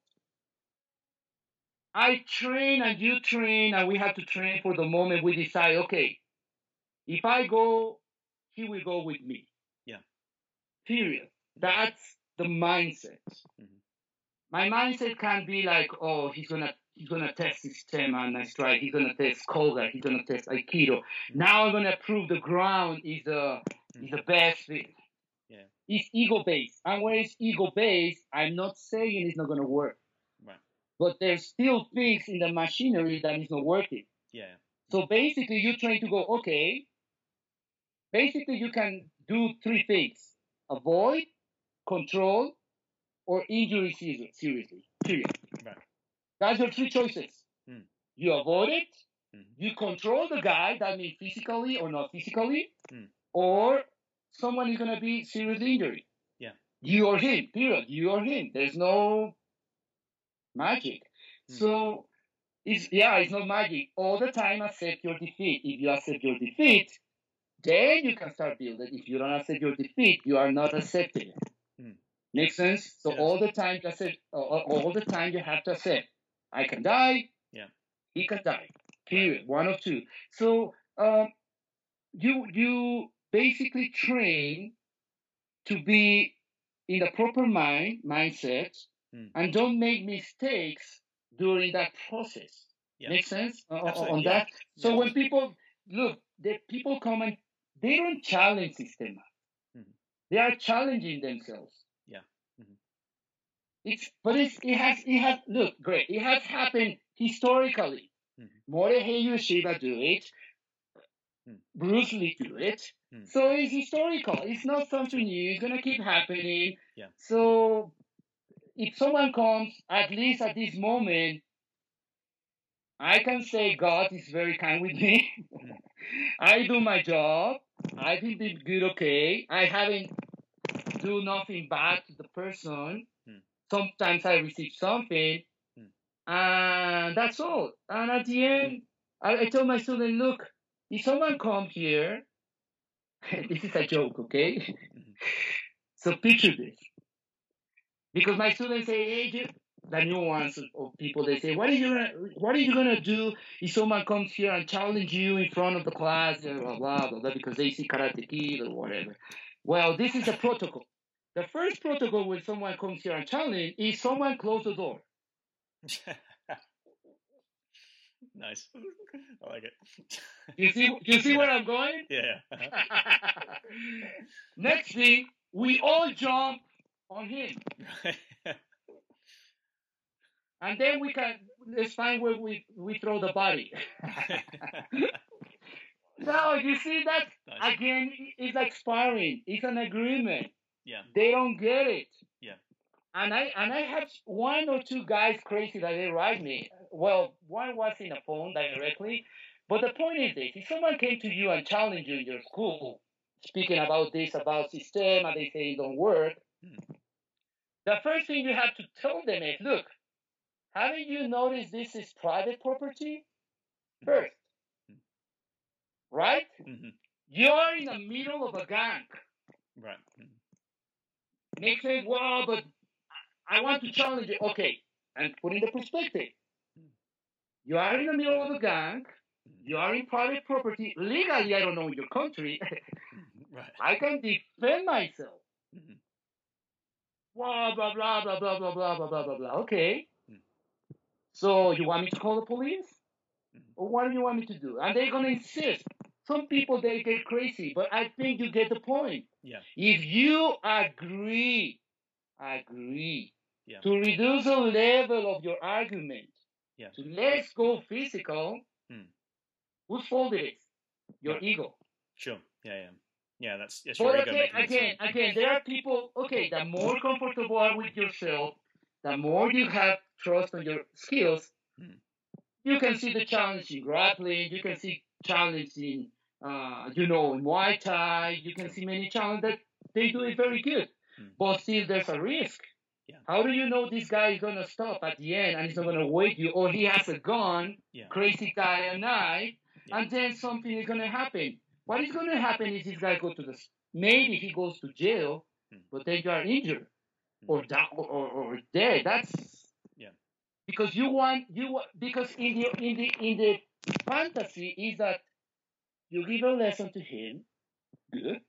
I train and you train and we have to train for the moment we decide. Okay, if I go, he will go with me. Yeah. Period. That's the mindset. Mhm. My mindset can be like, oh, he's gonna he's gonna test system and I strike. He's gonna test Koga. He's gonna test Aikido. Now I'm gonna prove the ground is the is the best fit. Yeah. It's ego based, and when it's ego based, I'm not saying it's not gonna work. Right. But there's still things in the machinery that is not working. Yeah. So basically, you're trying to go, okay, basically, you can do three things avoid, control, or injury se- seriously. Period. Right. That's your three choices. Hmm. You avoid it, Mhm. you control the guy, that means physically or not physically, Hmm. Or someone is going to be seriously injured. Yeah. You or him, period. You or him. There's no magic. Hmm. So, it's, yeah, it's not magic. All the time accept your defeat. If you accept your defeat, then you can start building. If you don't accept your defeat, you are not accepting it. Hmm. Make sense? So Yes. all the time, you accept, all, all the time you have to accept. I can die. Yeah. He can die. Period. One of two. So um, you you basically train to be in the proper mind mindset Hmm. and don't make mistakes during that process. Yeah. Make sense Absolutely, on yeah. that? So Yeah. when people look, the people come and they don't challenge system. Mhm. They are challenging themselves. Yeah. Mhm. It's but it's, it has it has look great. It has happened historically. Mhm. Morihei Ueshiba do it. Mm. Bruce Lee do it. Mm. So it's historical. It's not something new. It's gonna keep happening. Yeah. So if someone comes, at least at this moment, I can say God is very kind with me. Mm. I do my job. I think been good, okay. I haven't do nothing bad to the person. Mm. Sometimes I receive something, Mm. and that's all. And at the end, I, I told my student, look, if someone come here, this is a joke, okay? So picture this. Because my students say, hey, the new ones of people, they say, what are you gonna, what are you gonna do if someone comes here and challenge you in front of the class, blah blah blah, blah, blah because they see Karate Kid or whatever. Well, this is a protocol. The first protocol when someone comes here and challenge is someone close the door. nice. I like it. You see, you see where I'm going? yeah. uh-huh. Next thing, we all jump on him, and then we can let's find where we we throw the body. no, you see that nice. again? It's like sparring. It's an agreement. Yeah. They don't get it. Yeah. And I and I have one or two guys crazy that they write me. Well, one was in a phone directly, but the point is this: if someone came to you and challenged you in your school, speaking about this about system, and they say it don't work, Hmm. the first thing you have to tell them is, look, haven't you noticed this is private property? First, Hmm. right? Mhm. You're in the middle of a gang. Right. Mhm. Makes sense. Well, but I want to challenge you. Okay, and put in the perspective. You are in the middle of a gang. You are in private property. Legally, I don't know your country. Right. I can defend myself. Mhm. Blah blah blah blah blah blah blah blah blah blah blah. Okay. Hmm. So you want me to call the police? Mhm. Or what do you want me to do? And they're gonna insist. Some people they get crazy, but I think you get the point. Yeah. If you agree, agree Yeah. to reduce the level of your argument, Yeah. to let's go physical, Hmm. whose fault it is? Your Yeah. ego. Sure. Yeah. Yeah. Yeah. That's your But ego again, again, again, there are people. Okay, the more comfortable are with yourself, the more you have trust on your skills. Hmm. You can see the challenge in grappling. You can see challenge in, uh, you know, in Muay Thai. You can see many challenges that they do it very good. Hmm. But still, there's a risk. Yeah. How do you know this guy is gonna stop at the end and he's not gonna wait you, or he has a gun, Yeah. crazy guy a knife, Yeah. and then something is gonna happen. What is gonna happen is this guy go to the maybe he goes to jail, Hmm. but then you are injured Hmm. or da- or, or, or dead. That's Yeah. Because you want you because in the in the in the fantasy is that you give a lesson to him, good.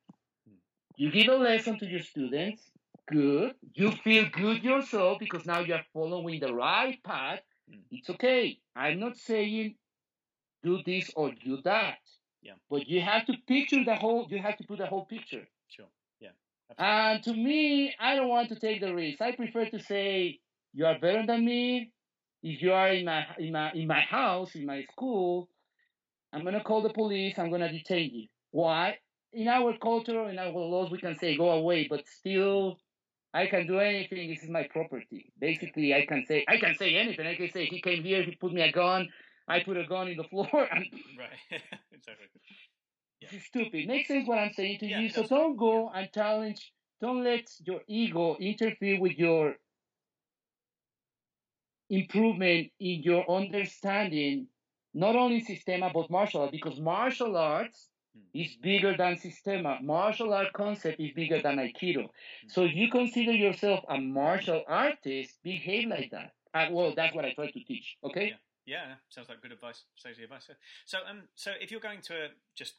Hmm. You give a lesson to your students, good. You feel good yourself because now you're following the right path. Mm. It's okay. I'm not saying do this or do that. Yeah. But you have to picture the whole. You have to put the whole picture. Sure. Yeah. Absolutely. And to me, I don't want to take the risk. I prefer to say you are better than me. If you are in my in my in my house, in my school, I'm gonna call the police. I'm gonna detain you. Why? In our culture, in our laws, we can say go away, but still, I can do anything. This is my property. Basically, I can say I can say anything. I can say he came here, he put me a gun. I put a gun in the floor. Right. exactly. Yeah. this is stupid. Makes sense what I'm saying to Yeah, you. So don't go and challenge. Don't let your ego interfere with your improvement in your understanding, not only Sistema but martial arts, because martial arts. Is bigger than Sistema. Martial art concept is bigger than Aikido. Hmm. So if you consider yourself a martial artist, behave like that. Uh, well, that's what I try to teach. Okay. Yeah. Yeah, sounds like good advice. Safety advice. So, um, so if you're going to a, just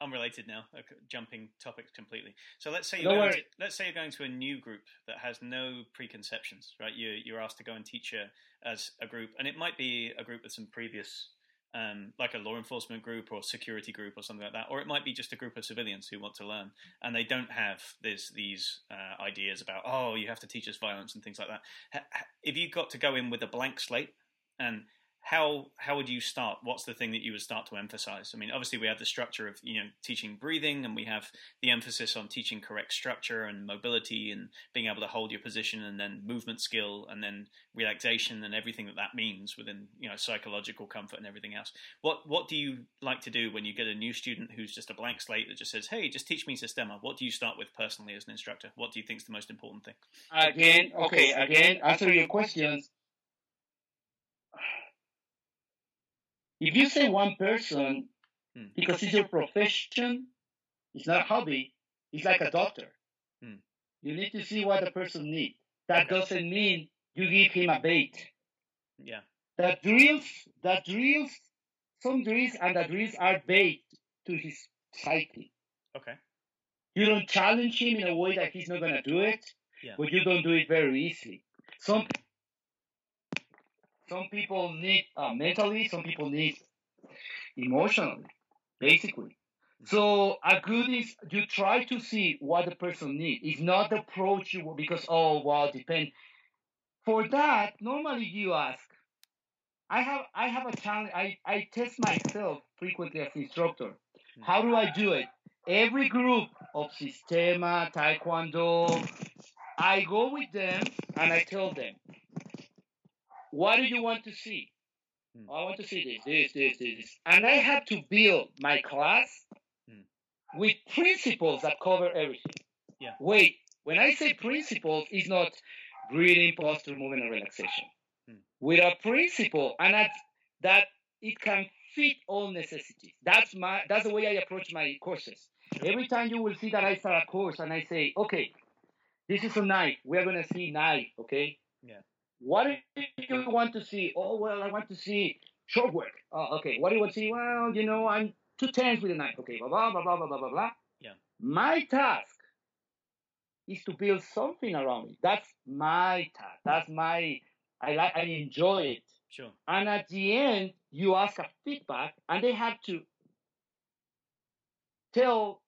unrelated now, uh, jumping topics completely. So let's say you're Don't going worry. to, let's say you're going to a new group that has no preconceptions, right? You you're asked to go and teach a, as a group, and it might be a group with some previous. Um, like a law enforcement group or security group or something like that, or it might be just a group of civilians who want to learn and they don't have this, these uh, ideas about oh you have to teach us violence and things like that. Ha- ha- If you got to go in with a blank slate and how how would you start? What's the thing that you would start to emphasize? I mean, obviously we have the structure of you know teaching breathing, and we have the emphasis on teaching correct structure and mobility, and being able to hold your position, and then movement skill, and then relaxation, and everything that that means within you know psychological comfort and everything else. What what do you like to do when you get a new student who's just a blank slate that just says, "Hey, just teach me Sistema"? What do you start with personally as an instructor? What do you think is the most important thing? Again, okay, again, answer your questions. If you say one person, Hmm. because it's your profession, it's not a hobby, it's like a doctor. Hmm. You need to see what the person needs. That doesn't mean you give him a bait. Yeah, The drills, the drills, some drills and the drills are bait to his psyche. okay, You don't challenge him in a way that he's not gonna do it, Yeah. but you don't do it very easily. Some some people need uh, mentally, some people need emotionally, basically. So a good is you try to see what the person needs. It's not the approach you because oh well depend. For that, normally you ask. I have I have a challenge. I, I test myself frequently as instructor. How do I do it? Every group of Sistema, Taekwondo, I go with them and I tell them, what do you want to see? Hmm. I want to see this, this, this, this. And I have to build my class Hmm. with principles that cover everything. Yeah. Wait, when I say principles, it's not breathing, posture, movement, and relaxation. Hmm. With a principle, and that, that it can fit all necessities. That's my that's the way I approach my courses. Every time you will see that I start a course and I say, okay, this is a knife. We're gonna see knife, okay? Yeah. What do you want to see? Oh, well, I want to see short work. Oh, okay. What do you want to see? Well, you know, I'm two tens with a knife. Okay, blah, blah, blah, blah, blah, blah, blah. Yeah. My task is to build something around me. That's my task. That's my, I like, I enjoy it. Sure. And at the end, you ask a feedback and they have to tell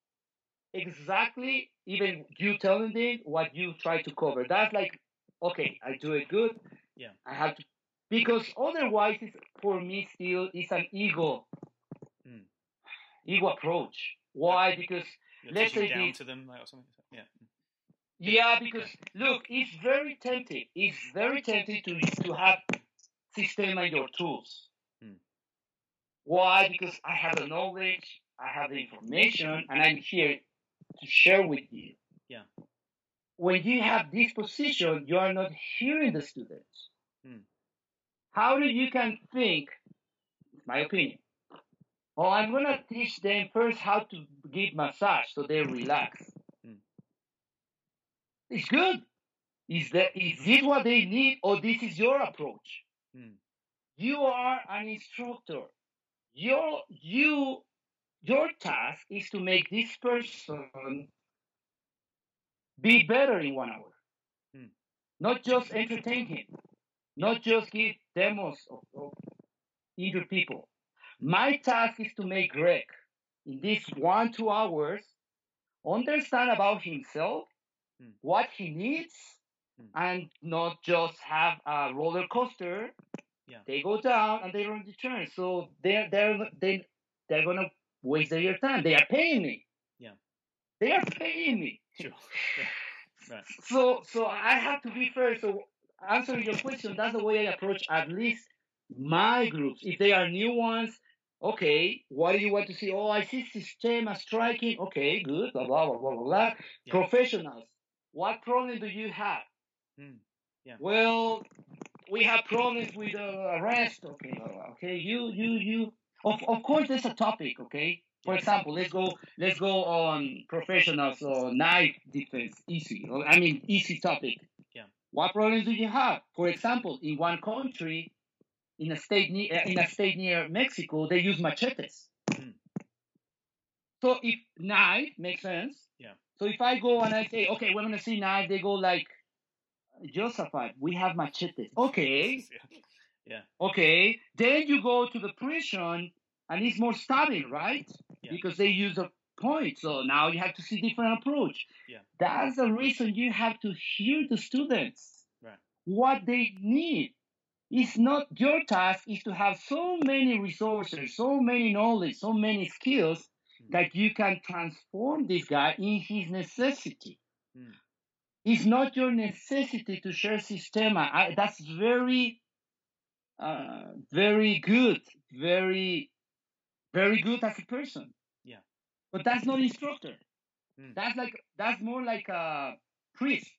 exactly even you telling them what you try to cover. That's like okay, I do it good. Yeah. I have to, because otherwise, it's, for me, still, it's an ego, Mm. ego approach. Why? Because you're Let's say down this- to them like, or something. Yeah, Yeah, because look, it's very tempting. It's very tempting to to have system and your tools. Hmm. Why? Because I have the knowledge, I have the information, and I'm here to share with you. When you have this position, you are not hearing the students. Hmm. How do you can think? My opinion. Oh, I'm gonna teach them first how to give massage so they relax. Hmm. It's good. Is that is this what they need or this is your approach? Hmm. You are an instructor. Your you your task is to make this person be better in one hour. not just entertain him, not just give demos of, of injured people. My task is to make Greg in these one, two hours understand about himself, Hmm. what he needs, Hmm. and not just have a roller coaster. Yeah. They go down and they run the turn. So they're they're they they're gonna waste their time. They are paying me. Yeah. They are paying me. Sure. Yeah. Right. So so I have to be fair. So answering your question, that's the way I approach at least my groups. If they are new ones, okay, what do you want to see? Oh, I see system striking. Okay, good. Blah blah blah blah blah. Yeah. Professionals, what problem do you have? Hmm. Yeah. Well, we have problems with uh, arrest. Okay, blah, blah, okay. You you you. Of of course, there's a topic. Okay. For example, let's go let's go on professionals or knife defense. Easy. I mean, easy topic. Yeah. What problems do you have? For example, in one country, in a state near in a state near Mexico, they use machetes. Hmm. So if knife makes sense. Yeah. So if I go and I say, okay, we're gonna see knife, they go like, Josephat, we have machetes. Okay, Yeah. okay. Then you go to the prison and it's more stable, right? Yeah. Because they use a point. So now you have to see different approach. Yeah. That's the reason you have to hear the students. Right. What they need. It's not your task is to have so many resources, so many knowledge, so many skills Mm. that you can transform this guy in his necessity. Mm. It's not your necessity to share systema. I, that's very, uh, very good, very, very good as a person. Yeah. But that's not instructor. Mm. That's like that's more like a priest.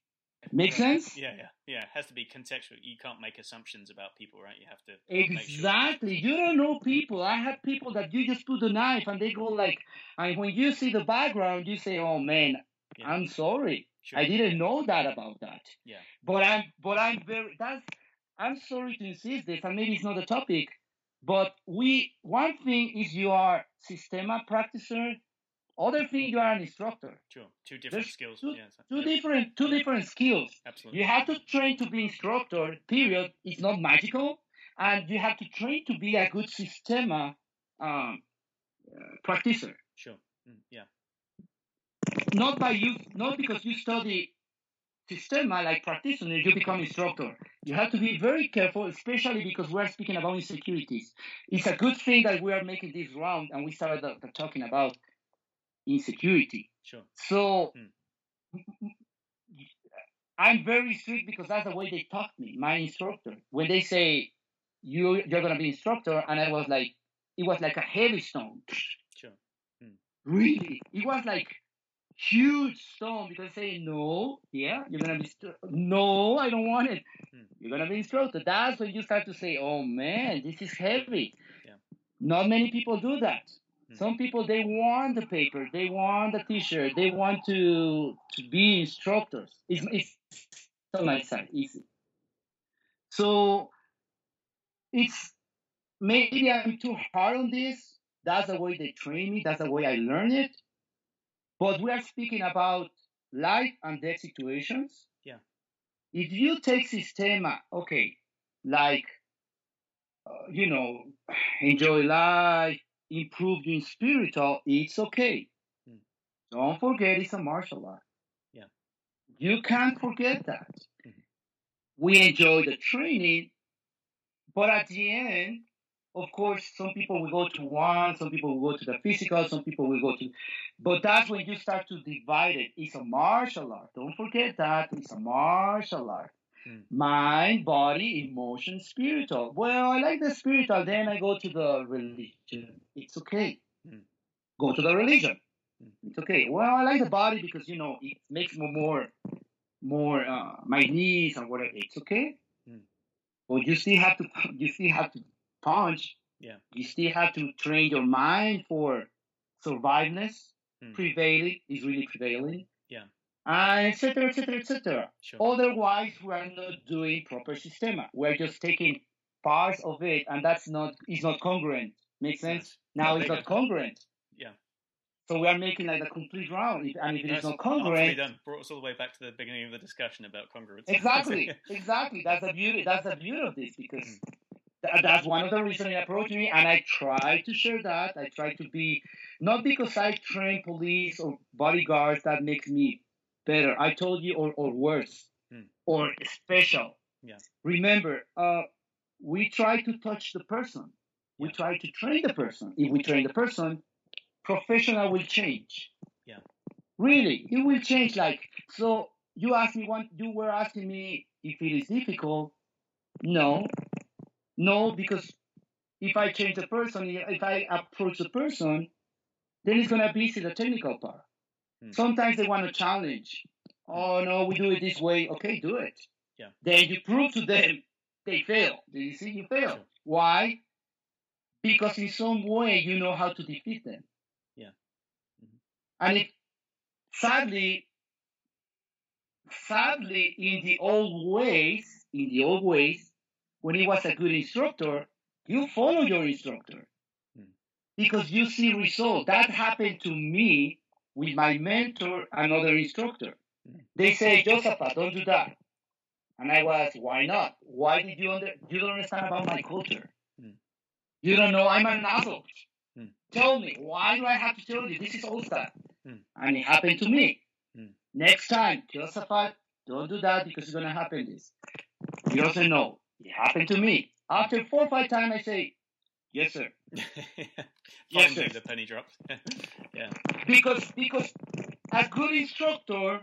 Make sense? Yeah, yeah, yeah. It has to be contextual. You can't make assumptions about people, right? You have to make sure. Exactly. You don't know people. I have people that you just put the knife and they go like, and when you see the background, you say, "Oh man, Yeah. I'm sorry. Sure. I didn't know that about that." Yeah. But I'm, but I'm very. That's. I'm sorry to insist this, and maybe it's not a topic, but we. One thing is you are Sistema practitioner. Other thing you are an instructor. Sure. Two different There's skills. two- yeah, Two yeah, different, two Yeah. different skills. Absolutely. You have to train to be instructor, period. It's not magical. And you have to train to be a good Sistema um, uh, practitioner. Sure. Mm, yeah. Not by you, not because you study systema like practitioner, you become instructor. You have to be very careful, especially because we're speaking about insecurities. It's a good thing that we are making this round and we started uh, talking about insecurity. Sure. So Hmm. I'm very strict because that's the way they taught me, my instructor. When they say you you're gonna be instructor, and I was like, it was like a heavy stone. Sure. Really, it was like huge stone because say no, yeah, you're gonna be stru- no, I don't want it. Hmm. You're gonna be instructor. That's when you start to say, oh man, this is heavy. Yeah. Not many people do that. Hmm. Some people they want the paper, they want the T-shirt, they want to to be instructors. It's it's on my side easy. So it's maybe I'm too hard on this. That's the way they train me. That's the way I learn it. But we are speaking about life and death situations. Yeah. If you take Systema, okay, like, uh, you know, enjoy life, improve in spiritual, it's okay. Hmm. Don't forget it's a martial art. Yeah. You can't forget that. Mhm. We enjoy the training, but at the end, of course, some people will go to one, some people will go to the physical, some people will go to, but that's when you start to divide it. It's a martial art. Don't forget that. It's a martial art. Hmm. Mind, body, emotion, spiritual. Well, I like the spiritual, then I go to the religion. It's okay. Hmm. Go to the religion. Hmm. It's okay. Well, I like the body because, you know, it makes me more, more, uh, my knees and whatever. It's okay. Hmm. But you still have to, you still have to punch. Yeah. You still have to train your mind for surviveness. Hmm. Prevailing is really prevailing. Yeah. And et cetera, et cetera, et cetera. Sure. Otherwise, we are not doing proper systema. We're just taking parts of it, and that's not is not congruent. Make sense? Now No, it's not congruent. Yeah. So we are making like a complete round, and if it is not congruent, done. Brought us all the way back to the beginning of the discussion about congruence. exactly, exactly. That's the beauty. That's the beauty of this because th- that's one of the reasons he approached me, and I try to share that. I try to be not because I train police or bodyguards that makes me better. I told you, or or worse, Hmm. or special. Yeah. Remember, uh, we try to touch the person. We Yeah. try to train the person. If we train the person, professional will change. Yeah. Really, it will change. Like so, you asked me one. You were asking me if it is difficult. No, no, because if I change the person, if I approach the person, then it's gonna be easy the technical part. Hmm. Sometimes they want to challenge. Oh no, we do it this way. Okay, do it. Yeah. Then you prove to them they fail. Do you see? You fail. Sure. Why? Because in some way you know how to defeat them. Yeah. Mhm. And it, sadly, sadly, in the old ways, in the old ways, when he was a good instructor, you follow your instructor because you see results. That happened to me with my mentor, another instructor. Hmm. They say, Josepha, don't do that. And I was, why not? Why did you under, you don't understand about my culture? Hmm. You don't know I'm an adult. Hmm. Tell me, why do I have to tell you? This is old stuff. Hmm. And it happened to me. Hmm. Next time, Josephat, don't do that because it's going to happen this. He doesn't know. It happened to me. After four or five times, I say, yes, sir. Yes, sir. the penny dropped. yeah. Because, because a good instructor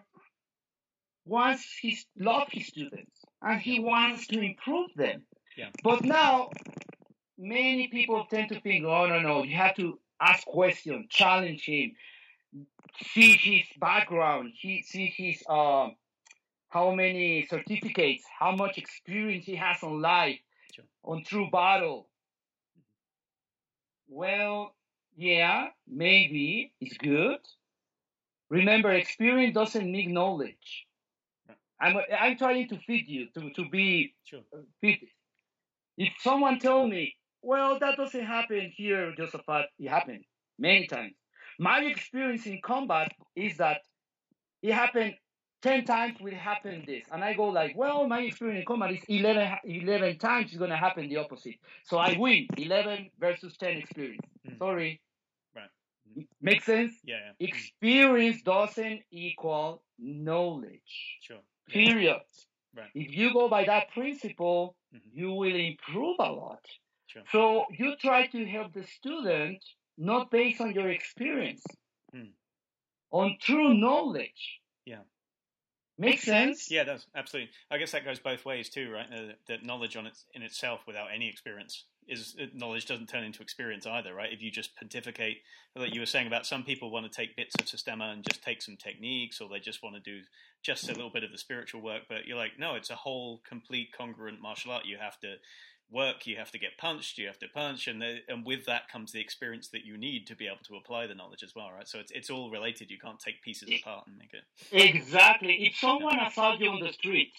wants his, love his students and he wants to improve them. Yeah. But now, many people tend to think, oh, no, no, you have to ask questions, challenge him, see his background, he, see his, um, how many certificates, how much experience he has on life, Sure. on true battle. Well, yeah, maybe it's good. Remember, experience doesn't make knowledge. I'm, I'm trying to feed you to, to be Sure. Uh, fit. If someone told me, well, that doesn't happen here, Josephat, it happened many times. My experience in combat is that it happened 10 times will happen this. And I go like, well, my experience in combat is 11, 11 times it's going to happen the opposite. So I win 11 versus 10 experience. Mm. Sorry. Right. Make sense? Yeah. yeah. Mm. Experience doesn't equal knowledge. Sure. Yeah. Period. Right. If you go by that principle, Mhm. you will improve a lot. Sure. So you try to help the student not based on your experience, Hmm. on true knowledge. Yeah. Make sense? Yeah, it does absolutely. I guess that goes both ways too, right? Uh, that knowledge on its in itself, without any experience, is uh, knowledge doesn't turn into experience either, right? If you just pontificate, like you were saying about some people want to take bits of Sistema and just take some techniques, or they just want to do just a little bit of the spiritual work. But you're like, no, it's a whole, complete, congruent martial art. You have to work, you have to get punched, you have to punch, and the, and with that comes the experience that you need to be able to apply the knowledge as well, right? So it's it's all related. You can't take pieces apart and make it. Exactly. If someone assaults you on the street,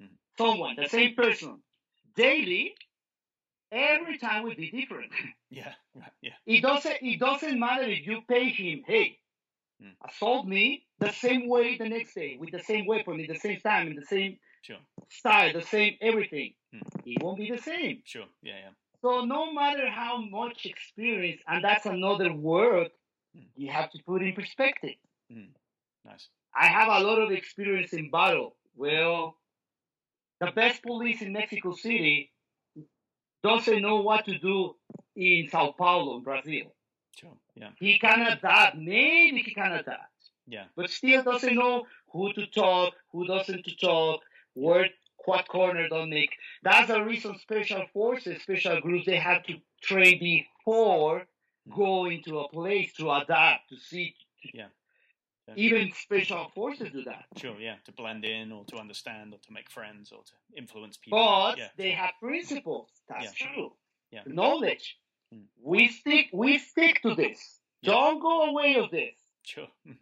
Mhm. someone, the same person, daily, every time will be different. Yeah, right, yeah, It doesn't it doesn't matter if you pay him, hey, Hmm. assault me the same way the next day, with the same weapon, in the same time, in the same sure, style, the same everything. Hmm. It won't be the same. sure, yeah, yeah. So no matter how much experience, and that's another word Hmm. you have to put in perspective. Nice. I have a lot of experience in battle. Well, the best police in Mexico City doesn't know what to do in Sao Paulo, Brazil. Sure. Yeah. He can adapt. Maybe he can adapt, Yeah. but still doesn't know who to talk, who doesn't to talk, where what corner don't make. That's the reason special forces, special groups, they have to train before going to a place to adapt, to see. Yeah. Yeah. Even special forces do that. Sure. Yeah. To blend in, or to understand, or to make friends, or to influence people. But yeah. they have principles. That's Yeah. true. Yeah. Knowledge. Hmm. We stick we stick to this. Don't go away of this. Sure.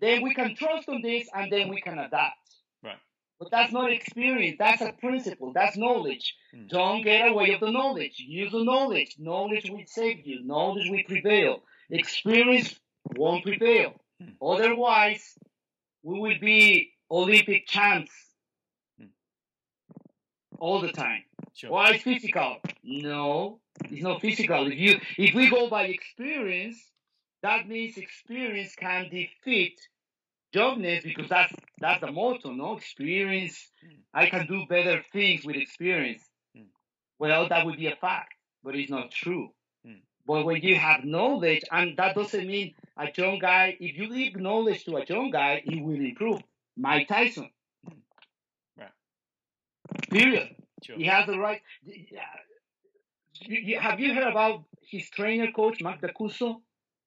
Then we can trust on this and then we can adapt. Right. But that's not experience. That's a principle. That's knowledge. Hmm. Don't get away of the knowledge. Use the knowledge. Knowledge will save you. Knowledge will prevail. Experience won't prevail. Hmm. Otherwise, we will be Olympic champs Hmm. all the time. Sure. Why it's physical? No, it's not physical. If you if we go by experience, that means experience can defeat jobless because that's that's the motto, no? Experience. I can do better things with experience. Mm. Well, that would be a fact, but it's not true. Mm. But when you have knowledge, and that doesn't mean a young guy. If you give knowledge to a young guy, he will improve. Mike Tyson. Mm. Right. Period. Sure. He has the right. Have you heard about his trainer coach, Mark Dacuso?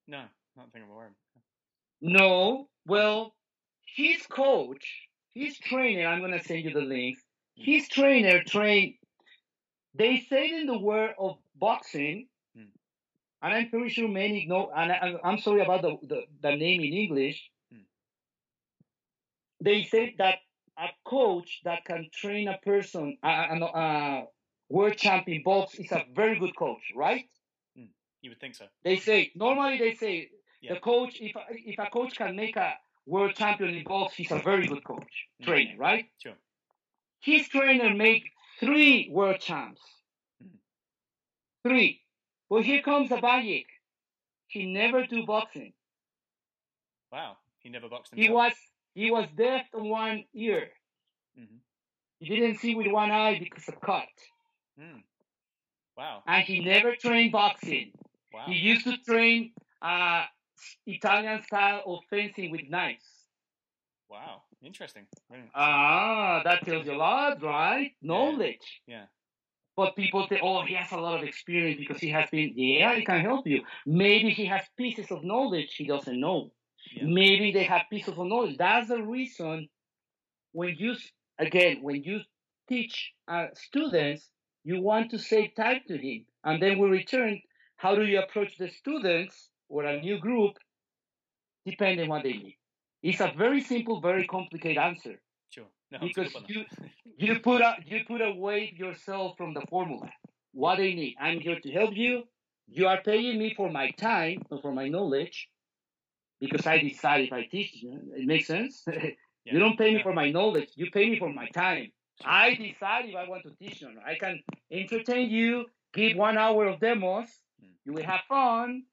No, not think I'm aware. of. No. Well, his coach, his trainer, I'm going to send you the links. His trainer trained, they say in the word of boxing, Hmm. and I'm pretty sure many know, and I, I'm sorry about the, the, the name in English. Hmm. They say that a coach that can train a person, a, a, a world champion box, is a very good coach, right? You would think so. They say normally they say Yeah. the coach if if a coach can make a world champion in box, he's a very good coach Mm. trainer, right? Sure. His trainer made three world champs, Mm. three. Well, here comes Abayik. He never do boxing. Wow. He never boxed He was he was deaf on one ear. Mhm. He didn't see with one eye because of cut, Mm. Wow. and he never trained boxing. Wow. He used to train uh, Italian style of fencing with knives. Wow. Interesting. Brilliant. Ah, that tells you a lot, right? Knowledge. yeah. But people say, oh, he has a lot of experience because he has been, yeah, he can help you. Maybe he has pieces of knowledge he doesn't know. Yeah. Maybe they have pieces of knowledge. That's the reason when you, again, when you teach uh, students, you want to save time to him. And then we return, how do you approach the students or a new group, depending on what they need? It's a very simple, very complicated answer Sure. No, because you you put a, you put away yourself from the formula. What they need. I'm here to help you. You are paying me for my time, not for my knowledge, because I decide if I teach you. It makes sense. Yeah. You don't pay me Yeah. for my knowledge. You pay me for my time. I decide if I want to teach you or not. I can entertain you, give one hour of demos. Mm. You will have fun,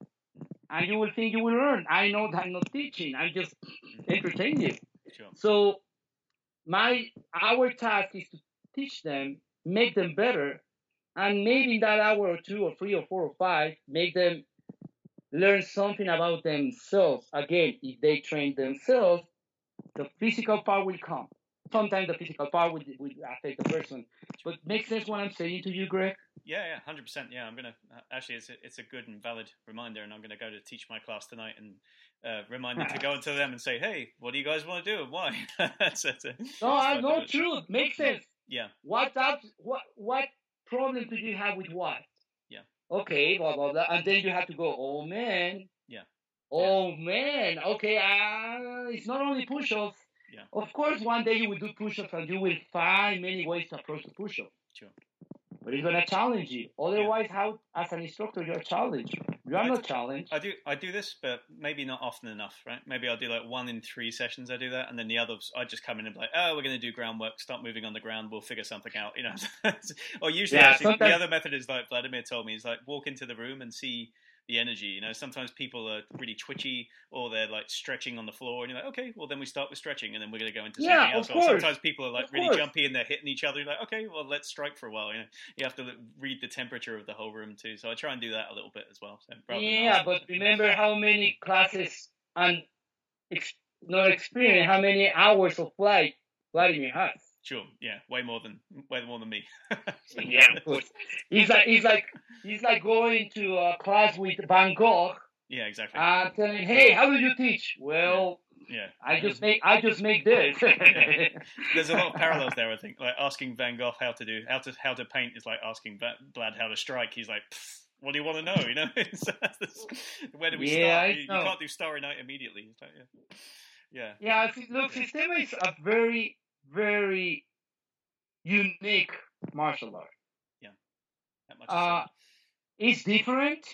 and you will think you will learn. I know that I'm not teaching. I'm just mm-hmm. entertaining. Sure. So my our task is to teach them, make them better, and maybe in that hour or two or three or four or five, make them learn something about themselves. Again, if they train themselves, the physical part will come. Sometimes the physical part would, will affect the person. But makes sense what I'm saying to you, Greg? Yeah, yeah, hundred percent. Yeah, I'm gonna actually. It's a, it's a good and valid reminder, and I'm gonna go to teach my class tonight and uh, remind them to go into them and say, "Hey, what do you guys want to do and why?" that's, that's a, No, I that's no what I do. truth. Makes sense. Yeah, What? What what problem did you have with what? Yeah. Okay, blah blah blah, and then you have to go. Oh man. Yeah. Oh man. Okay. Uh, it's not only push-ups. Yeah. Of course, one day you will do push-ups, and you will find many ways to approach the push-up. Sure. But it's gonna challenge you. Otherwise, how as an instructor you're challenged. You are I- not challenged. I do. I do this, but maybe not often enough, right? Maybe I'll do like one in three sessions. I do that, and then the others, I just come in and be like, "Oh, we're going to do groundwork. Start moving on the ground. We'll figure something out." You know. or usually, Yeah, actually, the other method is like Vladimir told me is like walk into the room and see the energy. You know, sometimes people are really twitchy or they're like stretching on the floor, and you're like, "Okay, well then we start with stretching, and then we're going to go into Yeah, something else." of Or sometimes people are like Of really course. jumpy and they're hitting each other. You're like, "Okay, well let's strike for a while." You know, you have to read the temperature of the whole room too. So I try and do that a little bit as well. So Yeah, but remember how many classes and ex- not experience, how many hours of flight Vladimir has. Sure. Yeah. Way more than way more than me. Yeah, of course. He's like he's like he's like going to a class with Van Gogh yeah. Exactly. and telling, "Hey, how do you teach?" Well, yeah. I just make I just make this. There's a lot of parallels there. I think like asking Van Gogh how to do how to how to paint is like asking Vlad how to strike. He's like. What do you want to know? You know, So that's the- where do we Yeah, start? You, you can't do Starry Night immediately. Like, yeah, yeah, yeah, look, Sistema is a very very unique martial art. Yeah, that much. Uh. It's different.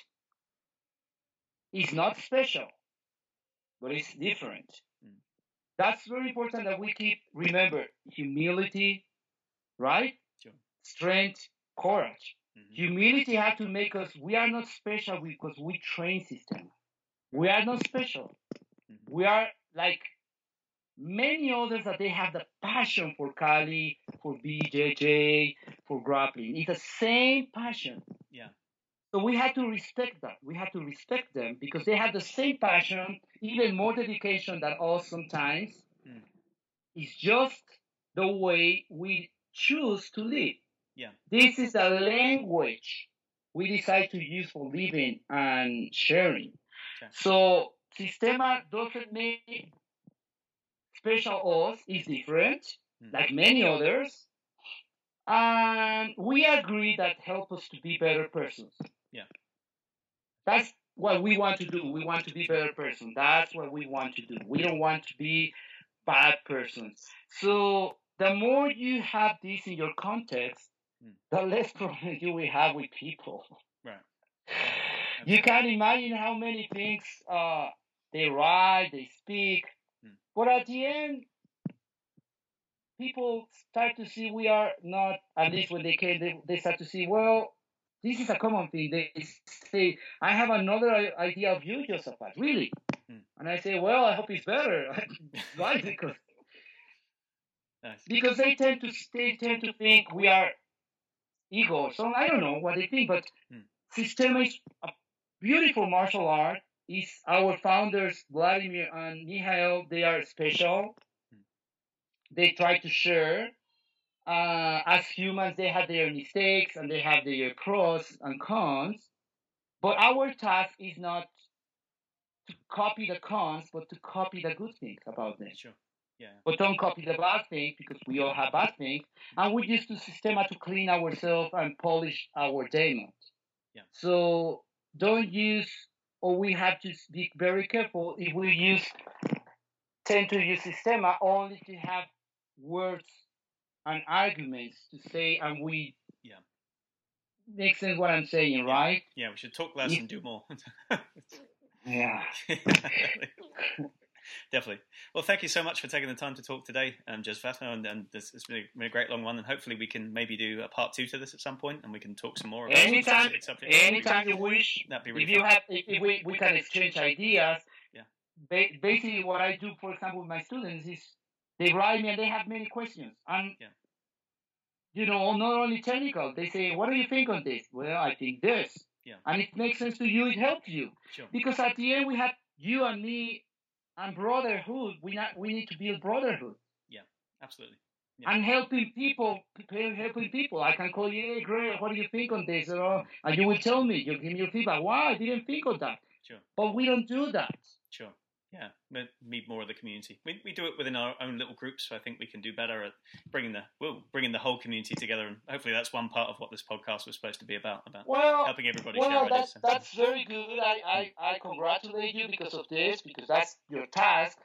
It's not special. but it's different. Mm. That's very important that we keep remember humility, right? Sure. Strength, courage. Mm-hmm. Humility had to make us. We are not special because we train system. We are not special. Mm-hmm. We are like many others that they have the passion for Kali, for BJJ, for grappling. It's the same passion. Yeah. So we have to respect that. We have to respect them because they have the same passion, even more dedication than us sometimes. Mm. It's just the way we choose to live. Yeah. This is a language we decide to use for living and sharing. Okay. So Sistema doesn't make special oath is different, mm. like many others. And we agree that help us to be better persons. Yeah. That's what we want to do. We want to be better persons. That's what we want to do. We don't want to be bad persons. So the more you have this in your context, mm. the less problem you will have with people. Right. You can imagine how many things uh, they write, they speak, but at the end, people start to see we are not, at least when they came, they, they start to see, well, this is a common thing. They say, I have another idea of you, Josephat, really. Hmm. And I say, well, I hope it's better. Why? Because nice. because they tend to they tend to think we are ego. So I don't know what they think, but hmm. Sistema is a beautiful martial art is our founders, Vladimir and Mikhail, they are special. They try to share. Uh, as humans, they have their mistakes and they have their pros and cons. But our task is not to copy the cons, but to copy the good things about them. Sure. Yeah. But don't copy the bad things because we all have bad things. And we use the system to clean ourselves and polish our demons. Yeah. So don't use or we have to be very careful if we use tend to use Sistema only to have words and arguments to say, and we yeah makes sense what I'm saying, yeah. right? Yeah, we should talk less and do more. yeah. Definitely. Well, thank you so much for taking the time to talk today, um, Josephat, and, and this has been a, been a, great long one, and hopefully we can maybe do a part two to this at some point, and we can talk some more. About anytime, anytime you wish. That'd be really if you have, if we, we can exchange ideas. Yeah. Ba- basically, what I do, for example, with my students is they write me and they have many questions, and yeah. you know, not only technical. They say, "What do you think on this?" Well, I think this. Yeah. And it makes sense to you. It helps you. Sure. Because at the end, we have you and me and brotherhood. We not we need to build brotherhood. Yeah, absolutely. Yeah. And helping people, helping people. I can call you, hey, Greg, what do you think on this? Or, and you will tell me, you give me your feedback. Wow, I didn't think of that. Sure. But we don't do that. Sure yeah, meet more of the community. We, we do it within our own little groups. So I think we can do better at bringing the well, bringing the whole community together, and hopefully that's one part of what this podcast was supposed to be about about well, helping everybody. Well, that's that's very good. I, I, I congratulate you because of this because that's your task.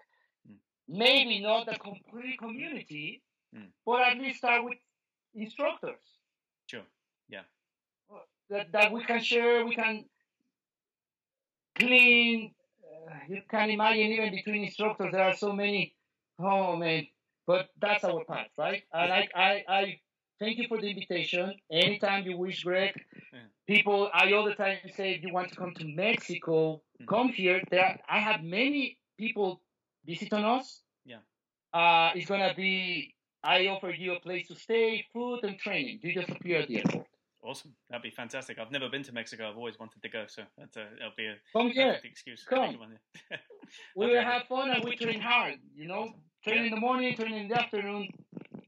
Mm. Maybe not the complete community, mm. but at least start with instructors. Sure. Yeah. That that we can share. We can clean you can imagine even between instructors there are so many. Oh man! But that's our path, right? And I, I, I thank you for the invitation. Anytime you wish, Greg. People, I all the time say if you want to come to Mexico, mm-hmm. come here. There, I have many people visit on us. Yeah. Uh, it's gonna be. I offer you a place to stay, food, and training. You just appear at the airport. Awesome. That'd be fantastic. I've never been to Mexico. I've always wanted to go, so that's a, that'll be a Come perfect excuse. Come. we will have fun and we train hard. You know, awesome. train yeah. in the morning, train in the afternoon,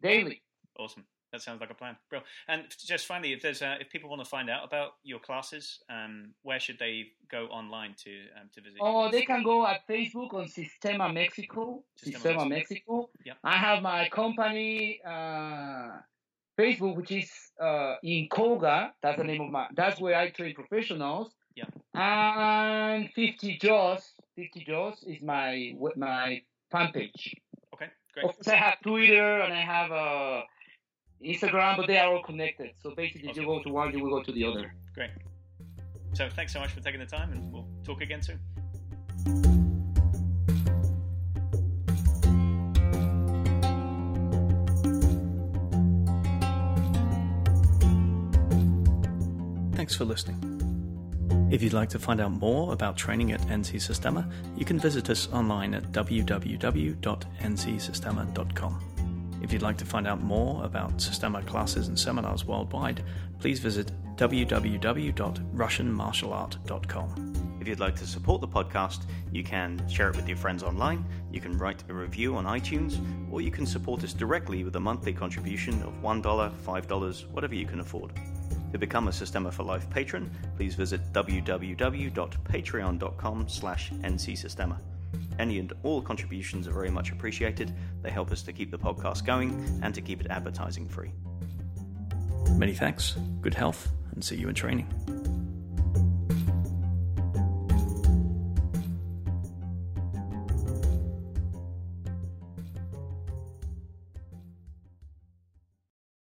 daily. Awesome. That sounds like a plan, bro. And just finally, if there's uh, if people want to find out about your classes, um, where should they go online to um, to visit? Oh, you? they can go at Facebook on Sistema Mexico. Sistema, Sistema Mexico. Mexico. Yep. I have my company. Uh, Facebook, which is uh, in Koga. That's the name of my. That's where I train professionals. Yeah. And 50 Jaws. 50 Jaws is my my fan page. Okay, great. Of course, I have Twitter and I have uh, Instagram, but they are all connected. So basically, awesome. you go to one, you will go to the other. Great. So thanks so much for taking the time, and we'll talk again soon. Thanks for listening. If you'd like to find out more about training at NC Sistema, you can visit us online at www.ncsistema.com. If you'd like to find out more about Sistema classes and seminars worldwide, please visit www.russianmartialart.com. If you'd like to support the podcast, you can share it with your friends online, you can write a review on iTunes, or you can support us directly with a monthly contribution of $1, $5, whatever you can afford. To become a Systema for Life patron, please visit www.patreon.com slash ncsistema. Any and all contributions are very much appreciated. They help us to keep the podcast going and to keep it advertising free. Many thanks, good health, and see you in training.